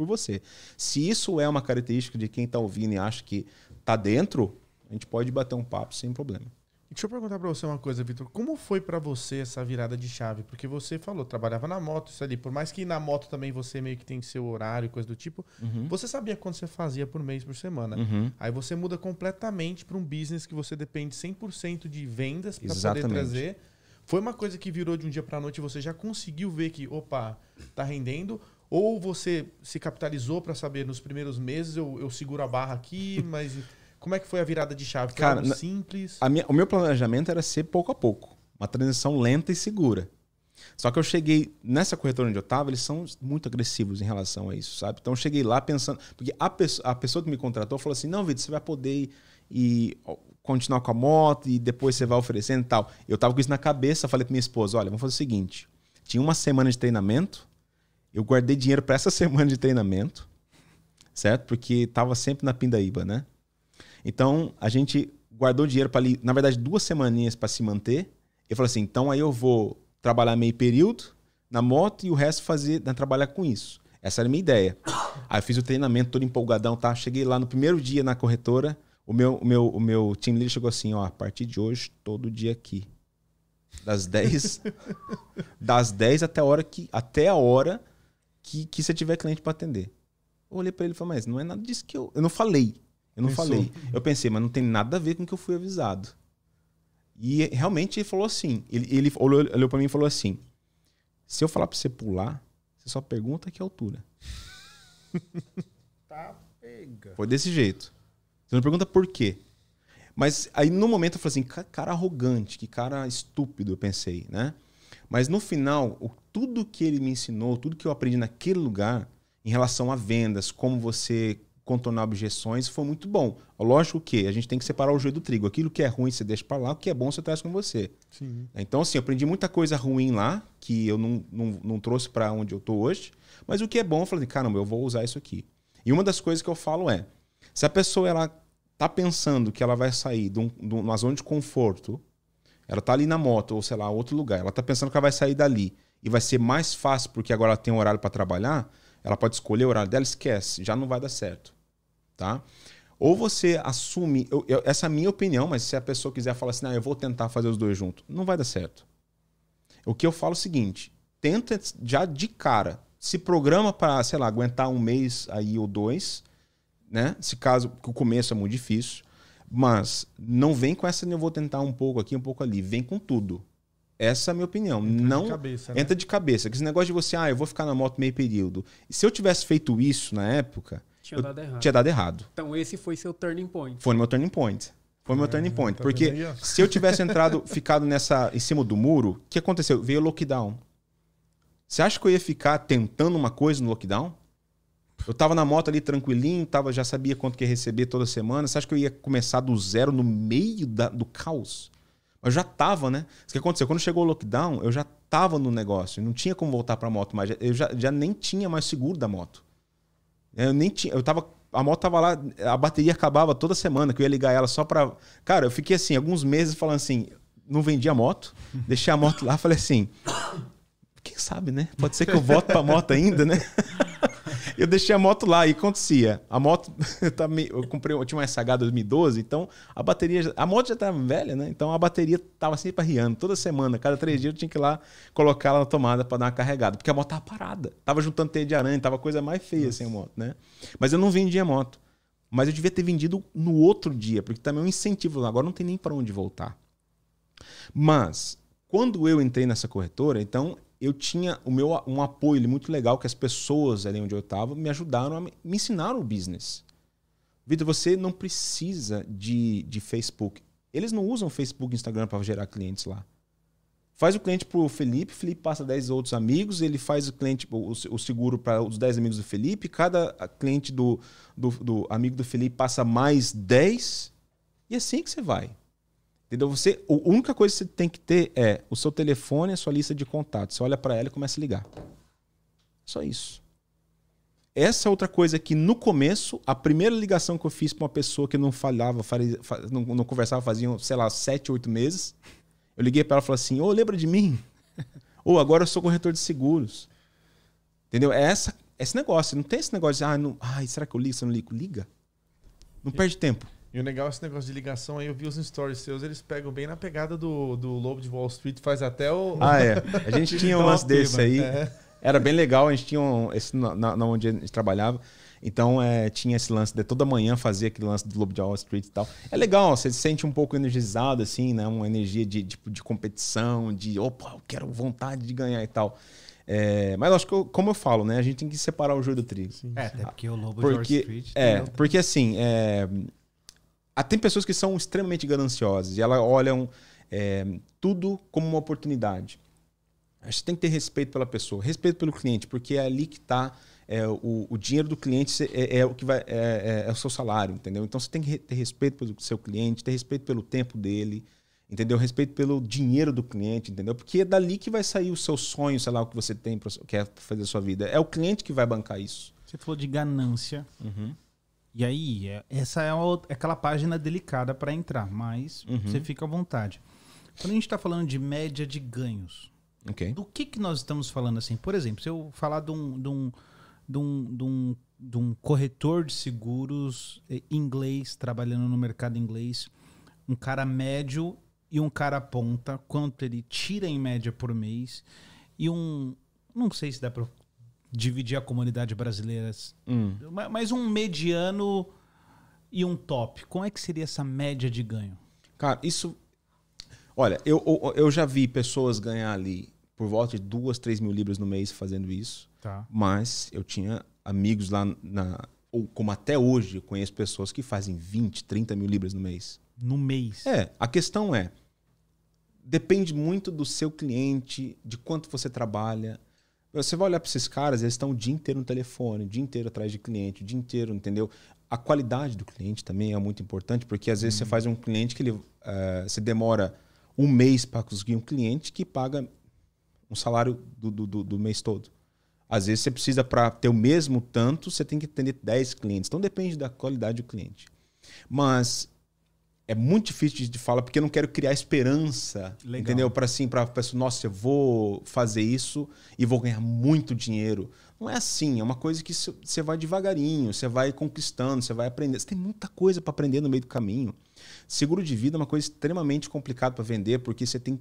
por você. Se isso é uma característica de quem está ouvindo e acha que está dentro, a gente pode bater um papo sem problema. Deixa eu perguntar para você uma coisa, Vitor. Como foi para você essa virada de chave? Porque você falou, trabalhava na moto, isso ali. Por mais que na moto também você meio que tem seu horário, coisa do tipo, uhum. você sabia quanto você fazia por mês, por semana. Uhum. Aí você muda completamente para um business que você depende 100% de vendas para poder trazer. Foi uma coisa que virou de um dia para noite você já conseguiu ver que, opa, tá rendendo? Ou você se capitalizou para saber nos primeiros meses eu, eu seguro a barra aqui, mas como é que foi a virada de chave? Foi Cara, simples? Minha, o meu planejamento era ser pouco a pouco. Uma transição lenta e segura. Só que eu cheguei nessa corretora onde eu estava, eles são muito agressivos em relação a isso, sabe? Então eu cheguei lá pensando. Porque a, pessoa, a pessoa que me contratou falou assim: não, Vitor, você vai poder ir, ir, continuar com a moto e depois você vai oferecendo e tal. Eu tava com isso na cabeça, falei pra minha esposa: olha, vamos fazer o seguinte. Tinha uma semana de treinamento, eu guardei dinheiro para essa semana de treinamento, certo? Porque tava sempre na pindaíba, né? Então, a gente guardou dinheiro para ali, na verdade, duas semaninhas para se manter. Eu falei assim: então aí eu vou trabalhar meio período na moto e o resto fazer, né, trabalhar com isso. Essa era a minha ideia. Aí eu fiz o treinamento todo empolgadão, tá? Cheguei lá no primeiro dia na corretora, o meu, o meu, o meu time leader chegou assim, ó, a partir de hoje, todo dia aqui. Das 10 das 10 até a hora que até a hora que, que você tiver cliente para atender. Eu olhei para ele e falei, mas não é nada disso que eu eu não falei. Eu não Pensou. falei. Eu pensei, mas não tem nada a ver com o que eu fui avisado. E realmente ele falou assim. Ele, ele olhou, olhou para mim e falou assim: se eu falar para você pular, você só pergunta que altura. tá pega. Foi desse jeito. Você não pergunta por quê. Mas aí no momento eu falei assim, cara arrogante, que cara estúpido, eu pensei, né? Mas no final, o, tudo que ele me ensinou, tudo que eu aprendi naquele lugar, em relação a vendas, como você contornar objeções, foi muito bom. Lógico que a gente tem que separar o joio do trigo. Aquilo que é ruim você deixa para lá, o que é bom você traz com você. Sim. Então, assim, eu aprendi muita coisa ruim lá, que eu não, não, não trouxe para onde eu tô hoje. Mas o que é bom, eu falei, caramba, eu vou usar isso aqui. E uma das coisas que eu falo é, se a pessoa ela tá pensando que ela vai sair de, um, de uma zona de conforto, ela tá ali na moto, ou sei lá, outro lugar, ela tá pensando que ela vai sair dali e vai ser mais fácil porque agora ela tem um horário para trabalhar, ela pode escolher o horário dela, esquece, já não vai dar certo tá? Ou você assume, eu, eu, essa é a minha opinião, mas se a pessoa quiser falar assim, ah, eu vou tentar fazer os dois juntos, não vai dar certo. O que eu falo é o seguinte, tenta já de cara, se programa para, sei lá, aguentar um mês aí ou dois, né? Se caso que o começo é muito difícil, mas não vem com essa eu vou tentar um pouco aqui, um pouco ali, vem com tudo. Essa é a minha opinião. Entra não de cabeça, né? entra de cabeça. Esse negócio de você, ah, eu vou ficar na moto meio período. E se eu tivesse feito isso na época, tinha dado errado. Tinha dado errado. Então esse foi seu turning point. Foi meu turning point. Foi meu é, turning point. Tá porque se eu tivesse entrado, ficado nessa, em cima do muro, o que aconteceu? Veio o lockdown. Você acha que eu ia ficar tentando uma coisa no lockdown? Eu tava na moto ali tranquilinho, tava, já sabia quanto que ia receber toda semana. Você acha que eu ia começar do zero no meio da, do caos? Eu já tava, né? O que aconteceu? Quando chegou o lockdown, eu já tava no negócio. Não tinha como voltar pra moto mais. Eu já, já nem tinha mais seguro da moto. Eu nem tinha. Eu tava. A moto tava lá, a bateria acabava toda semana, que eu ia ligar ela só pra. Cara, eu fiquei assim, alguns meses falando assim, não vendi a moto, deixei a moto lá, falei assim. Quem sabe, né? Pode ser que eu volte pra moto ainda, né? eu deixei a moto lá e acontecia. A moto, eu, comprei, eu tinha uma SH 2012, então a bateria, a moto já estava velha, né? Então a bateria estava sempre arriando. Toda semana, cada três dias eu tinha que ir lá colocar ela na tomada para dar uma carregada, porque a moto estava parada. Tava juntando teia de aranha, tava coisa mais feia Nossa. assim a moto, né? Mas eu não vendia moto. Mas eu devia ter vendido no outro dia, porque também é um incentivo. Agora não tem nem para onde voltar. Mas quando eu entrei nessa corretora, então eu tinha o meu um apoio muito legal que as pessoas ali onde eu estava me ajudaram a me, me ensinaram o business. Vitor, você não precisa de, de Facebook. Eles não usam Facebook e Instagram para gerar clientes lá. Faz o cliente para o Felipe, Felipe passa 10 outros amigos, ele faz o cliente o, o seguro para os 10 amigos do Felipe, cada cliente do, do, do amigo do Felipe passa mais 10, e é assim que você vai. Entendeu? Você, a única coisa que você tem que ter é o seu telefone, a sua lista de contatos. Você olha para ela e começa a ligar. Só isso. Essa é outra coisa que no começo, a primeira ligação que eu fiz para uma pessoa que não falava, não, não conversava, fazia, sei lá, sete, oito meses. Eu liguei para ela e falei assim: Ô, oh, lembra de mim? Ou oh, agora eu sou corretor de seguros. Entendeu? É essa, esse negócio. Não tem esse negócio de, ah, não, ai, será que eu ligo? Eu não ligo? Liga. Não perde tempo. E o legal é esse negócio de ligação aí, eu vi os stories seus, eles pegam bem na pegada do, do Lobo de Wall Street, faz até o. Ah, é. A gente tinha um lance desse aí. É. Era bem legal, a gente tinha um, esse na, na onde a gente trabalhava. Então é, tinha esse lance de toda manhã fazer aquele lance do Lobo de Wall Street e tal. É legal, você se sente um pouco energizado, assim, né? Uma energia de, tipo, de competição, de opa, eu quero vontade de ganhar e tal. É, mas acho que, como eu falo, né? A gente tem que separar o joio do trigo. Sim, é, até porque o Lobo porque, de Wall Street. É, porque assim, é, tem pessoas que são extremamente gananciosas e elas olham é, tudo como uma oportunidade. A gente tem que ter respeito pela pessoa, respeito pelo cliente, porque é ali que está é, o, o, dinheiro do cliente é, é o que vai é, é, é, o seu salário, entendeu? Então você tem que ter respeito pelo seu cliente, ter respeito pelo tempo dele, entendeu? Respeito pelo dinheiro do cliente, entendeu? Porque é dali que vai sair o seu sonho, sei lá o que você tem para quer fazer a sua vida. É o cliente que vai bancar isso. Você falou de ganância. Uhum. E aí, essa é aquela página delicada para entrar, mas uhum. você fica à vontade. Quando a gente está falando de média de ganhos, Okay. Do que, que nós estamos falando assim? Por exemplo, se eu falar de um, de um, de um, de um, de um corretor de seguros eh, inglês, trabalhando no mercado inglês, um cara médio e um cara ponta, quanto ele tira em média por mês, e um. Não sei se dá para dividir a comunidade brasileira, hum. mas um mediano e um top. Como é que seria essa média de ganho? Cara, isso Olha, eu, eu já vi pessoas ganhar ali por volta de duas, três mil libras no mês fazendo isso. Tá. Mas eu tinha amigos lá na. Ou como até hoje, eu conheço pessoas que fazem 20, 30 mil libras no mês. No mês? É. A questão é. Depende muito do seu cliente, de quanto você trabalha. Você vai olhar para esses caras, eles estão o dia inteiro no telefone, o dia inteiro atrás de cliente, o dia inteiro, entendeu? A qualidade do cliente também é muito importante, porque às vezes você uhum. faz um cliente que ele, uh, você demora um mês para conseguir um cliente que paga um salário do, do, do mês todo. Às vezes você precisa, para ter o mesmo tanto, você tem que atender 10 clientes. Então depende da qualidade do cliente. Mas é muito difícil de falar porque eu não quero criar esperança, Legal. entendeu? Para assim, para pessoa, nossa, eu vou fazer isso e vou ganhar muito dinheiro. Não é assim, é uma coisa que você vai devagarinho, você vai conquistando, você vai aprendendo. Você tem muita coisa para aprender no meio do caminho. Seguro de vida é uma coisa extremamente complicada para vender, porque você tem.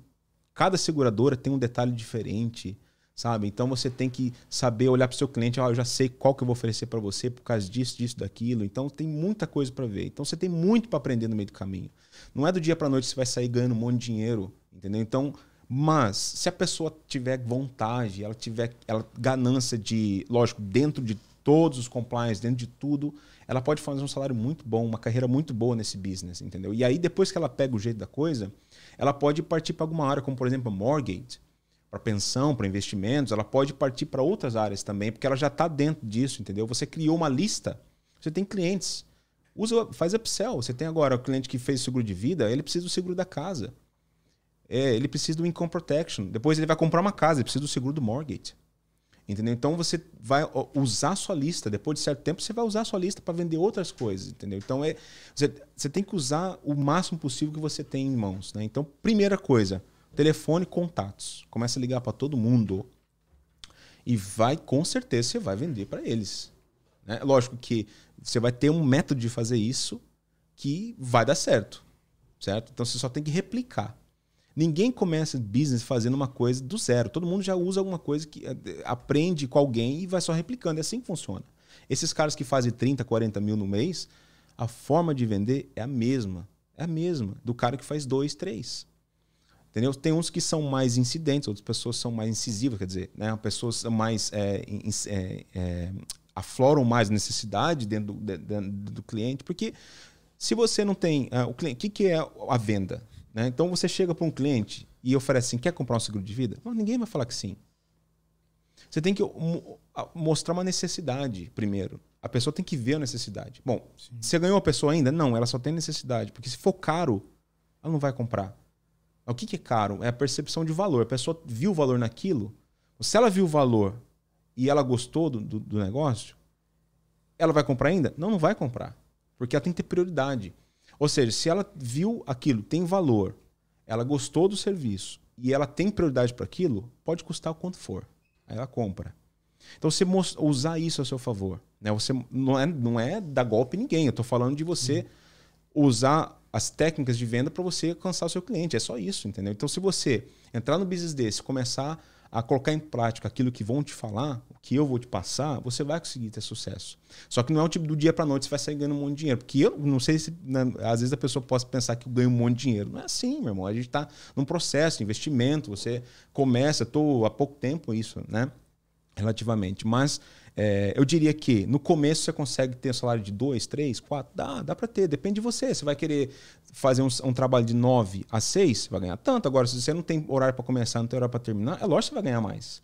Cada seguradora tem um detalhe diferente, sabe? Então você tem que saber olhar para o seu cliente, ah, eu já sei qual que eu vou oferecer para você por causa disso, disso, daquilo. Então tem muita coisa para ver. Então você tem muito para aprender no meio do caminho. Não é do dia para noite que você vai sair ganhando um monte de dinheiro, entendeu? Então mas se a pessoa tiver vontade, ela tiver ela ganância de, lógico, dentro de todos os compliance, dentro de tudo, ela pode fazer um salário muito bom, uma carreira muito boa nesse business, entendeu? E aí depois que ela pega o jeito da coisa, ela pode partir para alguma área, como por exemplo, mortgage, para pensão, para investimentos, ela pode partir para outras áreas também, porque ela já está dentro disso, entendeu? Você criou uma lista, você tem clientes, usa, faz upsell. Você tem agora o cliente que fez seguro de vida, ele precisa do seguro da casa. É, ele precisa do income protection. Depois ele vai comprar uma casa, ele precisa do seguro do mortgage. Entendeu? Então você vai usar sua lista. Depois de certo tempo, você vai usar sua lista para vender outras coisas. Entendeu? Então é, você, você tem que usar o máximo possível que você tem em mãos. Né? Então, primeira coisa, telefone contatos. Começa a ligar para todo mundo. E vai, com certeza, você vai vender para eles. Né? Lógico que você vai ter um método de fazer isso que vai dar certo. Certo? Então você só tem que replicar. Ninguém começa business fazendo uma coisa do zero. Todo mundo já usa alguma coisa que eh, aprende com alguém e vai só replicando. É assim que funciona. Esses caras que fazem 30, 40 mil no mês, a forma de vender é a mesma. É a mesma do cara que faz dois, três. Entendeu? Tem uns que são mais incidentes, outras pessoas são mais incisivas, quer dizer, né? pessoas mais é, é, é, afloram mais necessidade dentro do, dentro do, cliente, porque se você não tem uh, o cliente, o que, que é a venda? Né? Então você chega para um cliente e oferece assim: quer comprar um seguro de vida? Não, ninguém vai falar que sim. Você tem que mostrar uma necessidade primeiro. A pessoa tem que ver a necessidade. Bom, sim. você ganhou a pessoa ainda? Não, ela só tem necessidade. Porque se for caro, ela não vai comprar. O que, que é caro? É a percepção de valor. A pessoa viu o valor naquilo. Se ela viu o valor e ela gostou do, do, do negócio, ela vai comprar ainda? Não, não vai comprar. Porque ela tem que ter prioridade. Ou seja, se ela viu aquilo, tem valor, ela gostou do serviço e ela tem prioridade para aquilo, pode custar o quanto for. Aí ela compra. Então você usar isso a seu favor. Né? Você não é, não é dar golpe em ninguém. Eu estou falando de você uhum. usar as técnicas de venda para você alcançar o seu cliente. É só isso, entendeu? Então, se você entrar no business desse, começar a colocar em prática aquilo que vão te falar, o que eu vou te passar, você vai conseguir ter sucesso. Só que não é o tipo do dia para noite você vai sair ganhando um monte de dinheiro. Porque eu não sei se, né, às vezes, a pessoa possa pensar que eu ganho um monte de dinheiro. Não é assim, meu irmão. A gente está num processo de investimento. Você começa, estou há pouco tempo isso, né? Relativamente. Mas é, eu diria que no começo você consegue ter um salário de 2, 3, 4, dá, dá para ter, depende de você. Você vai querer fazer um, um trabalho de 9 a 6, você vai ganhar tanto. Agora, se você não tem horário para começar, não tem horário para terminar, é lógico que você vai ganhar mais.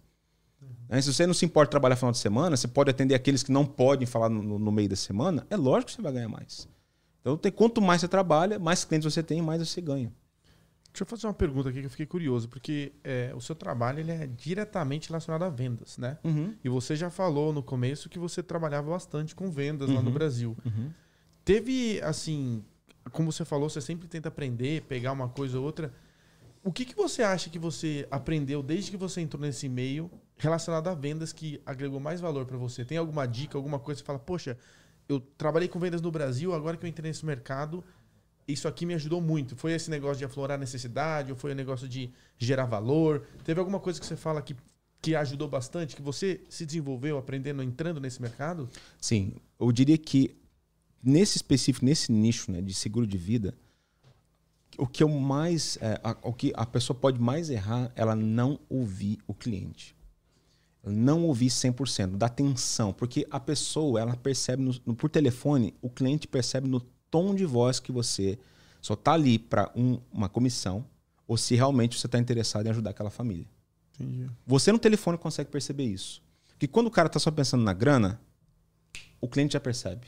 Uhum. Se você não se importa trabalhar final de semana, você pode atender aqueles que não podem falar no, no, meio da semana, é lógico que você vai ganhar mais. Então, tem, quanto mais você trabalha, mais clientes você tem, mais você ganha. Deixa eu fazer uma pergunta aqui que eu fiquei curioso, porque é, o seu trabalho ele é diretamente relacionado a vendas, né? Uhum. E você já falou no começo que você trabalhava bastante com vendas uhum. lá no uhum. Brasil. Uhum. Teve, assim, como você falou, você sempre tenta aprender, pegar uma coisa ou outra. O que, que você acha que você aprendeu desde que você entrou nesse meio relacionado a vendas que agregou mais valor para você? Tem alguma dica, alguma coisa que você fala, poxa, eu trabalhei com vendas no Brasil, agora que eu entrei nesse mercado, isso aqui me ajudou muito. Foi esse negócio de aflorar necessidade, ou foi o negócio de gerar valor? Teve alguma coisa que você fala que, que ajudou bastante, que você se desenvolveu aprendendo, entrando nesse mercado? Sim, eu diria que nesse específico, nesse nicho né, de seguro de vida, o que eu mais, é, a, o que a pessoa pode mais errar, ela não ouvir o cliente. Não ouvir 100%, dar atenção, porque a pessoa, ela percebe no, no, por telefone, o cliente percebe no tom de voz que você só está ali para um, uma comissão ou se realmente você está interessado em ajudar aquela família. Entendi. Você no telefone consegue perceber isso. Porque quando o cara está só pensando na grana, o cliente já percebe.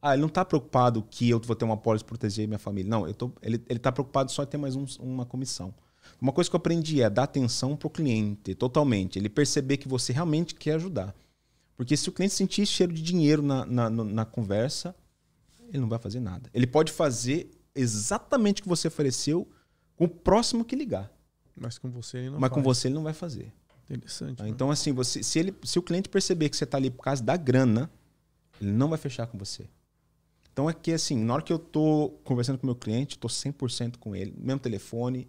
Ah, ele não está preocupado que eu vou ter uma pólice proteger minha família. Não, eu tô, ele está preocupado só em ter mais um, uma comissão. Uma coisa que eu aprendi é dar atenção para o cliente totalmente. Ele perceber que você realmente quer ajudar. Porque se o cliente sentir cheiro de dinheiro na, na, na conversa, ele não vai fazer nada. Ele pode fazer exatamente o que você ofereceu com o próximo que ligar. Mas com você ele não Mas faz. com você ele não vai fazer. Interessante. Tá? Então, assim, você, se, ele, se o cliente perceber que você está ali por causa da grana, ele não vai fechar com você. Então é que assim, na hora que eu estou conversando com o meu cliente, estou 100% com ele, mesmo telefone.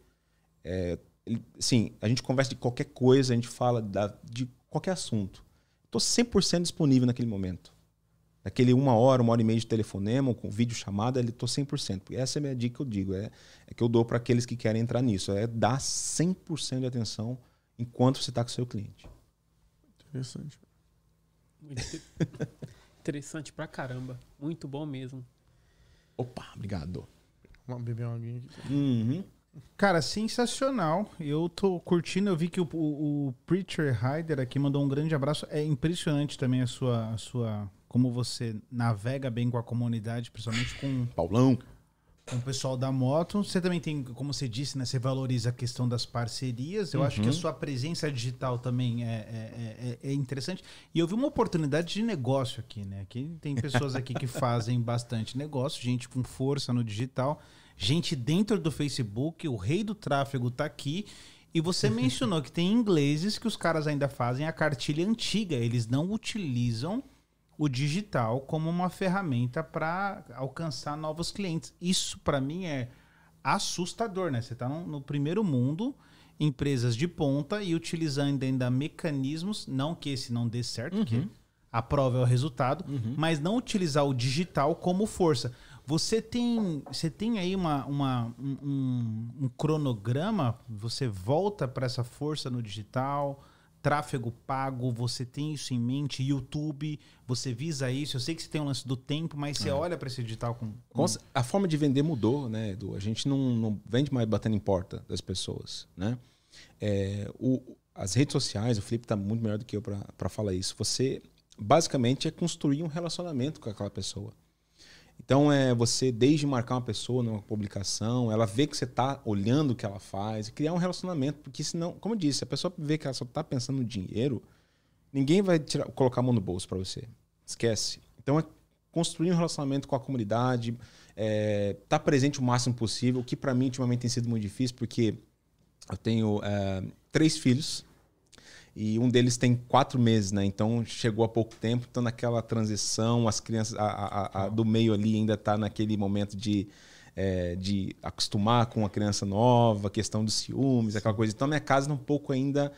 É, ele, sim, a gente conversa de qualquer coisa, a gente fala da, de qualquer assunto. Estou 100% disponível naquele momento. Naquele uma hora, uma hora e meia de telefonema, com vídeo chamada, ele tô 100%. Essa é a minha dica que eu digo, é, é que eu dou para aqueles que querem entrar nisso, é dar 100% de atenção enquanto você está com o seu cliente. Interessante. Muito interessante pra caramba. Muito bom mesmo. Opa, obrigado. Vamos beber uma aguinha aqui. Uhum. Cara, sensacional. Eu tô curtindo. Eu vi que o, o, o Preacher Rider aqui mandou um grande abraço. É impressionante também a sua, a sua como você navega bem com a comunidade, principalmente com Paulão, com o pessoal da moto. Você também tem, como você disse, né? Você valoriza a questão das parcerias. Eu uhum. acho que a uhum. sua presença digital também é, é, é, é, interessante. E eu vi uma oportunidade de negócio aqui, né? Aqui tem pessoas aqui que fazem bastante negócio, gente com força no digital, gente dentro do Facebook, o rei do tráfego está aqui. E você mencionou que tem ingleses que os caras ainda fazem a cartilha antiga, eles não utilizam o digital como uma ferramenta para alcançar novos clientes. Isso para mim é assustador, né? Você está no, no, primeiro mundo, empresas de ponta e utilizando ainda mecanismos, não que esse não dê certo, uhum. que a prova é o resultado, uhum. mas não utilizar o digital como força. Você tem, você tem aí uma, uma um, um cronograma? Você volta para essa força no digital? Tráfego pago, você tem isso em mente, YouTube, você visa isso. Eu sei que você tem um lance do tempo, mas você é. olha para esse digital com, com, A forma de vender mudou, né, Edu? A gente não, não vende mais batendo em porta das pessoas, né? É, o, as redes sociais, o Felipe está muito melhor do que eu para falar isso. Você, basicamente, é construir um relacionamento com aquela pessoa. Então é você desde marcar uma pessoa numa publicação, ela vê que você está olhando o que ela faz, criar um relacionamento, porque senão, como eu disse, a pessoa vê que ela só está pensando no dinheiro, ninguém vai tirar, colocar a mão no bolso para você. Esquece. Então é construir um relacionamento com a comunidade, estar é, tá presente o máximo possível, o que para mim ultimamente tem sido muito difícil, porque eu tenho é, três filhos e um deles tem quatro meses, né? Então chegou há pouco tempo, então naquela transição, as crianças a, a, a, do meio ali ainda está naquele momento de, é, de acostumar com uma criança nova, questão dos ciúmes, aquela coisa. Então minha casa está um pouco ainda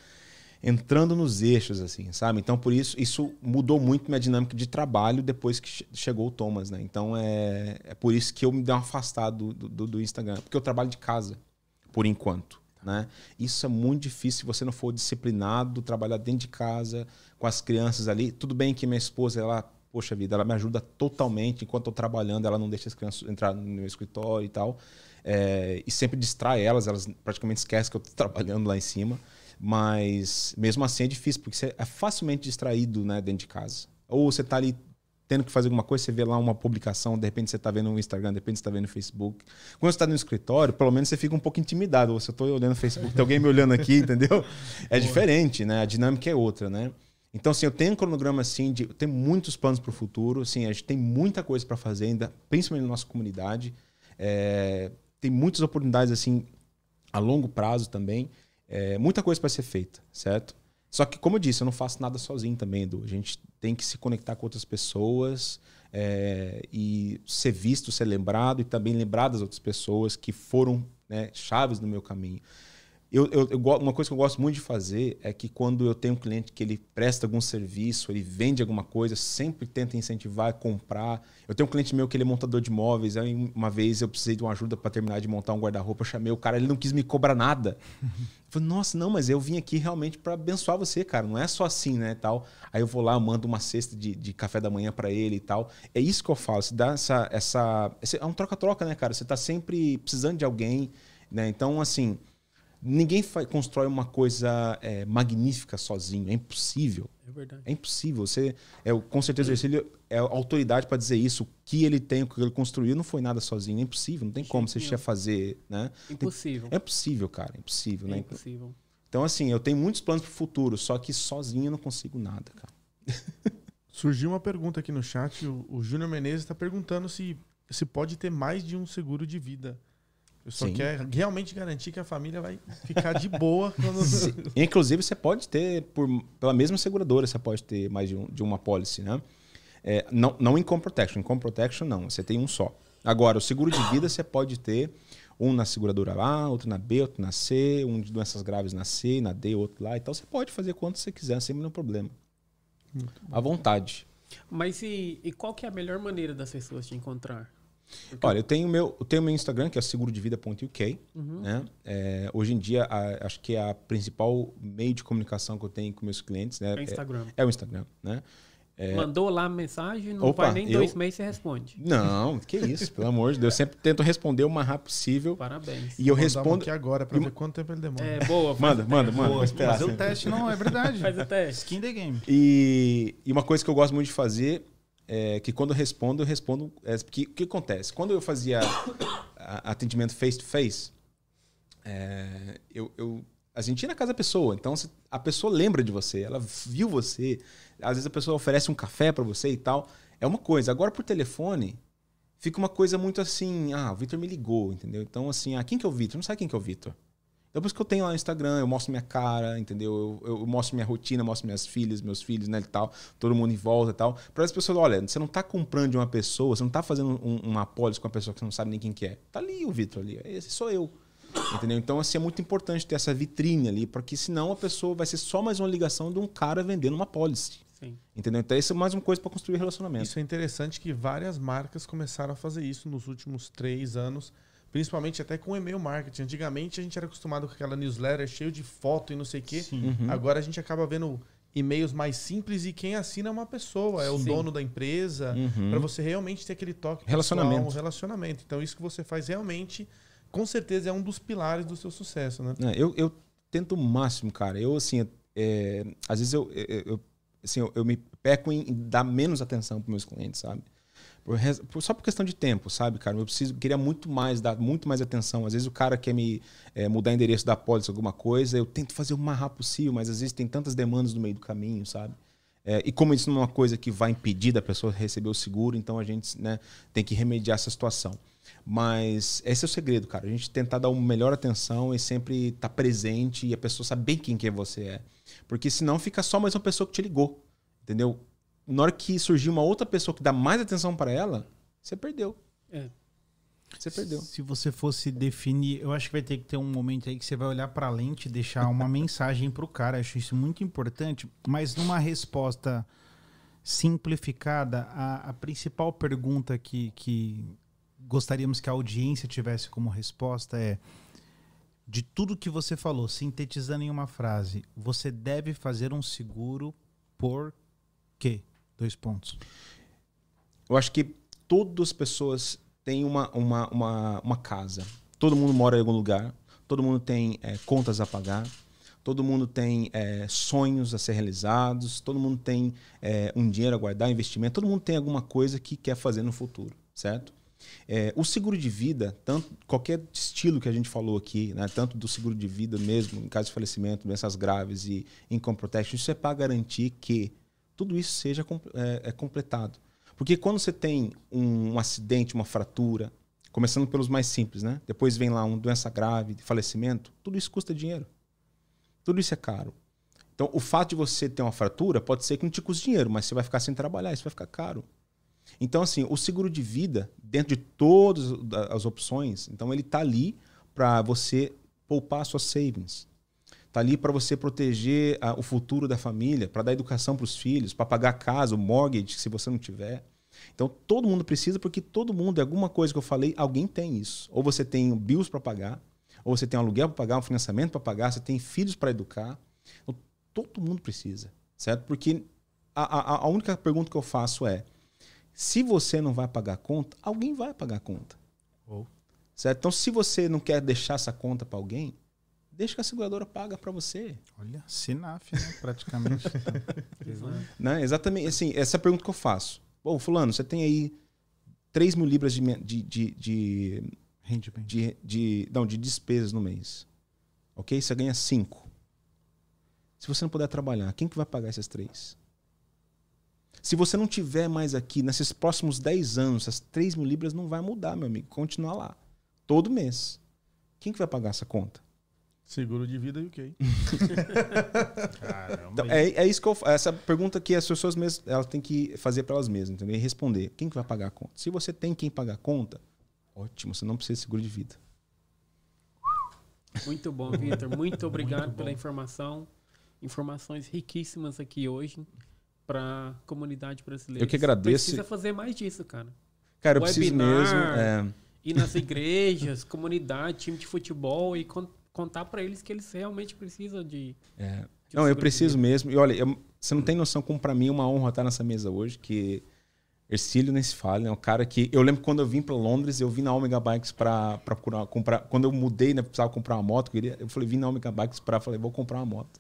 entrando nos eixos, assim, sabe? Então por isso isso mudou muito minha dinâmica de trabalho depois que chegou o Thomas, né? Então é, é por isso que eu me dei um afastado do, do, do Instagram, porque eu trabalho de casa, por enquanto. Né? Isso é muito difícil se você não for disciplinado, trabalhar dentro de casa, com as crianças ali. Tudo bem que minha esposa, ela, poxa vida, ela me ajuda totalmente enquanto eu tô trabalhando, ela não deixa as crianças entrar no meu escritório e tal. É, e sempre distrai elas, elas praticamente esquecem que eu tô trabalhando lá em cima. Mas mesmo assim é difícil, porque você é facilmente distraído né, dentro de casa. Ou você tá ali tendo que fazer alguma coisa, você vê lá uma publicação, de repente você está vendo no Instagram, de repente você está vendo no Facebook. Quando você está no escritório, pelo menos você fica um pouco intimidado. Você estou olhando no Facebook, tem alguém me olhando aqui, entendeu? É diferente, né? A dinâmica é outra, né? Então, assim, eu tenho um cronograma assim, de, eu tenho muitos planos para o futuro. Assim, a gente tem muita coisa para fazer ainda, principalmente na nossa comunidade. É, tem muitas oportunidades assim a longo prazo também. É, muita coisa para ser feita, certo? Só que, como eu disse, eu não faço nada sozinho também, Edu. A gente tem que se conectar com outras pessoas é, e ser visto, ser lembrado e também lembrar das outras pessoas que foram né, chaves no meu caminho. Eu, eu, eu, uma coisa que eu gosto muito de fazer é que quando eu tenho um cliente que ele presta algum serviço, ele vende alguma coisa, sempre tenta incentivar, comprar. Eu tenho um cliente meu que ele é montador de móveis. Aí uma vez eu precisei de uma ajuda para terminar de montar um guarda-roupa, eu chamei o cara, ele não quis me cobrar nada. Eu falei, nossa, não, mas eu vim aqui realmente para abençoar você, cara. Não é só assim, né, tal. Aí eu vou lá, mando uma cesta de, de café da manhã para ele e tal. É isso que eu falo. Se dá essa, essa, é um troca-troca, né, cara? Você tá sempre precisando de alguém, né? Então, assim Ninguém faz, constrói uma coisa é, magnífica sozinho. É impossível. É verdade. É impossível. Você, é, com certeza, o Ercílio é a autoridade para dizer isso. O que ele tem, o que ele construiu, não foi nada sozinho. É impossível. Não tem como você chegar fazer. Né? Impossível. Tem, é impossível, cara. É impossível. É né? impossível. Então, assim, eu tenho muitos planos para o futuro, só que sozinho eu não consigo nada, cara. Surgiu uma pergunta aqui no chat. O, o Júnior Menezes está perguntando se, se pode ter mais de um seguro de vida. Eu só Sim. quer realmente garantir que a família vai ficar de boa. Quando... Inclusive, você pode ter, por, pela mesma seguradora, você pode ter mais de, um, de uma policy, né? É, não, não em Com Protection. Em Com Protection, não. Você tem um só. Agora, o seguro de vida, você pode ter um na seguradora lá, outro na B, outro na C, um de doenças graves na C, na D, outro lá. Então, você pode fazer quanto você quiser, sem nenhum problema. À vontade. Mas e, e qual que é a melhor maneira das pessoas te encontrar? Porque... Olha, eu tenho meu, eu tenho meu Instagram, que é segurodevida.uk. Uhum. Né? É, hoje em dia, a, acho que é a principal meio de comunicação que eu tenho com meus clientes. Né? É o Instagram. É, é o Instagram, né? É... Mandou lá mensagem, não Opa, vai nem eu... dois meses você responde. Não, que isso, pelo amor de Deus. Eu sempre tento responder o mais rápido possível. Parabéns. E eu respondo aqui agora para ver quanto tempo ele demora. É, boa. Manda, manda, manda. Boa, fazer o teste, não, é verdade. Faz o teste. Skin the game. E, e uma coisa que eu gosto muito de fazer é, que quando eu respondo, eu respondo. É, porque, o que acontece? Quando eu fazia atendimento face-to-face, é, eu, eu, a gente ia na casa da pessoa, então a pessoa lembra de você, ela viu você. Às vezes a pessoa oferece um café para você e tal. É uma coisa. Agora, por telefone, fica uma coisa muito assim: ah, o Vitor me ligou, entendeu? Então, assim, ah, quem que é o Vitor? Não sabe quem que é o Vitor. Então, por isso que eu tenho lá no Instagram, eu mostro minha cara, entendeu? Eu, eu mostro minha rotina, mostro minhas filhas, meus filhos, né, e tal, todo mundo em volta e tal. Para as pessoas, olha, você não está comprando de uma pessoa, você não está fazendo um, uma apólice com uma pessoa que você não sabe nem quem que é. Tá ali o Vitor ali, esse sou eu. Entendeu? Então, assim, é muito importante ter essa vitrine ali, porque senão a pessoa vai ser só mais uma ligação de um cara vendendo uma apólice. Sim. Entendeu? Então, isso é mais uma coisa para construir relacionamento. Isso é interessante que várias marcas começaram a fazer isso nos últimos três anos Principalmente até com e-mail marketing. Antigamente a gente era acostumado com aquela newsletter cheio de foto e não sei o quê. Uhum. Agora a gente acaba vendo e-mails mais simples e quem assina é uma pessoa, é Sim. o dono da empresa, uhum. para você realmente ter aquele toque relacionamento. Pessoal, um relacionamento. Então isso que você faz realmente, com certeza é um dos pilares do seu sucesso, né? É, eu, eu tento o máximo, cara. Eu assim, é, às vezes eu, eu, eu assim, eu, eu, me peco em dar menos atenção para meus clientes, sabe? Só por questão de tempo, sabe, cara? Eu preciso, queria muito mais, dar muito mais atenção. Às vezes o cara quer me é, mudar endereço da pólice, alguma coisa, eu tento fazer o mais rápido possível, mas às vezes tem tantas demandas no meio do caminho, sabe? É, e como isso não é uma coisa que vai impedir da pessoa receber o seguro, então a gente né, tem que remediar essa situação. Mas esse é o segredo, cara. A gente tentar dar uma melhor atenção e sempre estar tá presente e a pessoa saber quem que você é. Porque senão fica só mais uma pessoa que te ligou. Entendeu? Na hora que surgir uma outra pessoa que dá mais atenção para ela, você perdeu. É. Você perdeu. Se você fosse definir, eu acho que vai ter que ter um momento aí que você vai olhar para a lente e deixar uma mensagem para o cara. Eu acho isso muito importante, mas numa resposta simplificada, a, a principal pergunta que, que gostaríamos que a audiência tivesse como resposta é: de tudo que você falou, sintetizando em uma frase, você deve fazer um seguro por quê? Dois pontos. Eu acho que todas as pessoas têm uma, uma, uma, uma casa. Todo mundo mora em algum lugar. Todo mundo tem é, contas a pagar. Todo mundo tem é, sonhos a ser realizados. Todo mundo tem é, um dinheiro a guardar, investimento. Todo mundo tem alguma coisa que quer fazer no futuro, certo? É, o seguro de vida, tanto qualquer estilo que a gente falou aqui, né, tanto do seguro de vida mesmo, em caso de falecimento, doenças graves e income protection, isso é para garantir que tudo isso seja é, é completado. Porque quando você tem um, um, acidente, uma fratura, começando pelos mais simples, né? Depois vem lá uma doença grave, falecimento, tudo isso custa dinheiro. Tudo isso é caro. Então, o fato de você ter uma fratura pode ser que não te custe dinheiro, mas você vai ficar sem trabalhar, isso vai ficar caro. Então, assim, o seguro de vida, dentro de todas as opções, então ele está ali para você poupar suas savings. Está ali para você proteger a, o futuro da família, para dar educação para os filhos, para pagar a casa, o mortgage, se você não tiver. Então, todo mundo precisa, porque todo mundo, alguma coisa que eu falei, alguém tem isso. Ou você tem bills para pagar, ou você tem um aluguel para pagar, um financiamento para pagar, você tem filhos para educar. Então, todo mundo precisa, certo? Porque a, a, a única pergunta que eu faço é: se você não vai pagar a conta, alguém vai pagar a conta. Oh. Certo? Então, se você não quer deixar essa conta para alguém, deixa que a seguradora paga para você. Olha, Sinaf, né? praticamente. não, né? exatamente. Assim, essa é a pergunta que eu faço. Bom, fulano, você tem aí 3 mil libras de, de, de, de, de, de, não, de despesas no mês. Ok? Você ganha 5. Se você não puder trabalhar, quem que vai pagar essas três? Se você não tiver mais aqui, nesses próximos 10 anos, essas 3 mil libras não vai mudar, meu amigo. Continuar lá. Todo mês. Quem que vai pagar essa conta? Seguro de vida e o quê? então, é, é isso que eu Essa pergunta que as pessoas mesmas elas têm que fazer para elas mesmas, entendeu? E responder. Quem que vai pagar a conta? Se você tem quem pagar a conta, ótimo, você não precisa de seguro de vida. Muito bom, Vitor. Muito obrigado Muito pela informação. Informações riquíssimas aqui hoje para a comunidade brasileira. Eu que agradeço. Precisa fazer mais disso, cara. Cara, eu preciso mesmo. É... Ir nas igrejas, comunidade, time de futebol e contar para eles que eles realmente precisam de. É. de não, eu preciso mesmo. E olha, eu, você não tem noção como para mim é uma honra estar nessa mesa hoje, que Ercílio nem se fala, é um cara que. Eu lembro quando eu vim para Londres, eu vim na Omega Bikes para comprar. Quando eu mudei, né, precisava comprar uma moto, eu, queria, eu falei, vim na Omega Bikes para. Falei, vou comprar uma moto.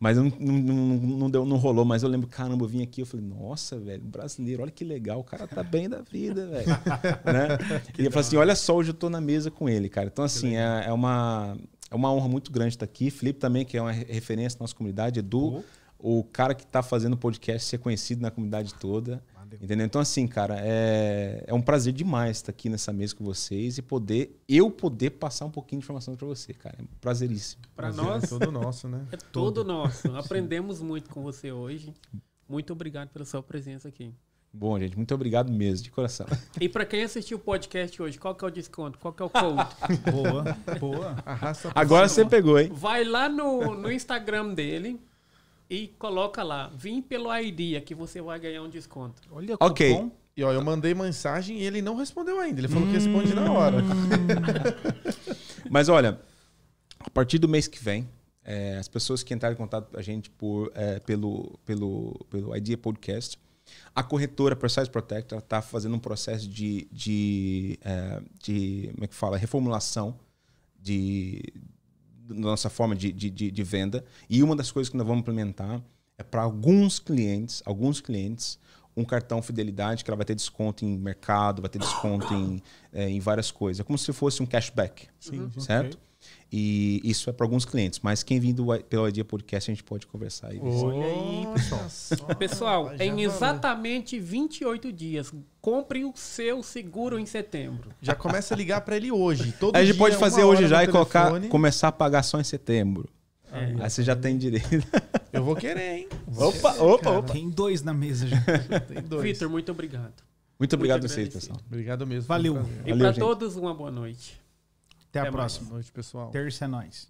Mas não, não, não, deu, não rolou. Mas eu lembro, caramba, eu vim aqui, eu falei, nossa, velho, brasileiro, olha que legal, o cara tá bem da vida, velho. né? E eu falei assim, olha só, hoje eu tô na mesa com ele, cara. Então, assim, é, é, uma, é uma honra muito grande estar aqui. Felipe também, que é uma referência na nossa comunidade, Edu, o cara que tá fazendo podcast ser conhecido na comunidade toda. Entendeu? Então, assim, cara, é, é um prazer demais estar aqui nessa mesa com vocês e poder, eu poder passar um pouquinho de informação para você, cara. É prazeríssimo. Para nós. É todo nosso, né? É todo, nosso. Aprendemos muito com você hoje. Muito obrigado pela sua presença aqui. Bom, gente, muito obrigado mesmo, de coração. E para quem assistiu o podcast hoje, qual que é o desconto? Qual que é o code? boa, boa. Arrasta Agora você pegou, hein? Vai lá no, no Instagram dele, e coloca lá, vim pelo ID, que você vai ganhar um desconto. Olha, ok. Cupom. E ó, eu mandei mensagem e ele não respondeu ainda. Ele falou hum. que responde na hora. Mas olha, a partir do mês que vem, é, as pessoas que entrarem em contato com a gente por, é, pelo, pelo, pelo Idea Podcast, a corretora Precise Protect está fazendo um processo de, de, é, de como é que fala, reformulação de, nossa forma de, de, de, venda. E uma das coisas que nós vamos implementar é para alguns clientes, alguns clientes, um cartão fidelidade que ela vai ter desconto em mercado, vai ter desconto em, é, em várias coisas. É como se fosse um cashback, Sim, certo? E isso é para alguns clientes, mas quem vindo pelo Idea Podcast a gente pode conversar aí. Olha aí, pessoal. Pessoal, Já em exatamente 28 dias, compre o seu seguro em setembro. Já começa a ligar pra ele hoje. Todo Aí a gente dia, pode fazer hoje já e colocar, começar a pagar só em setembro. É. Aí você já tem direito. Eu vou querer, hein? Vou Opa, querer, opa, cara. opa. Tem dois na mesa já. Tem dois. Vitor, muito obrigado. Muito obrigado a Muito vocês, pessoal. Obrigado mesmo. Valeu. um. E para todos, uma boa noite. Até a Até mais. próxima. Boa noite, pessoal. Terça é nóis.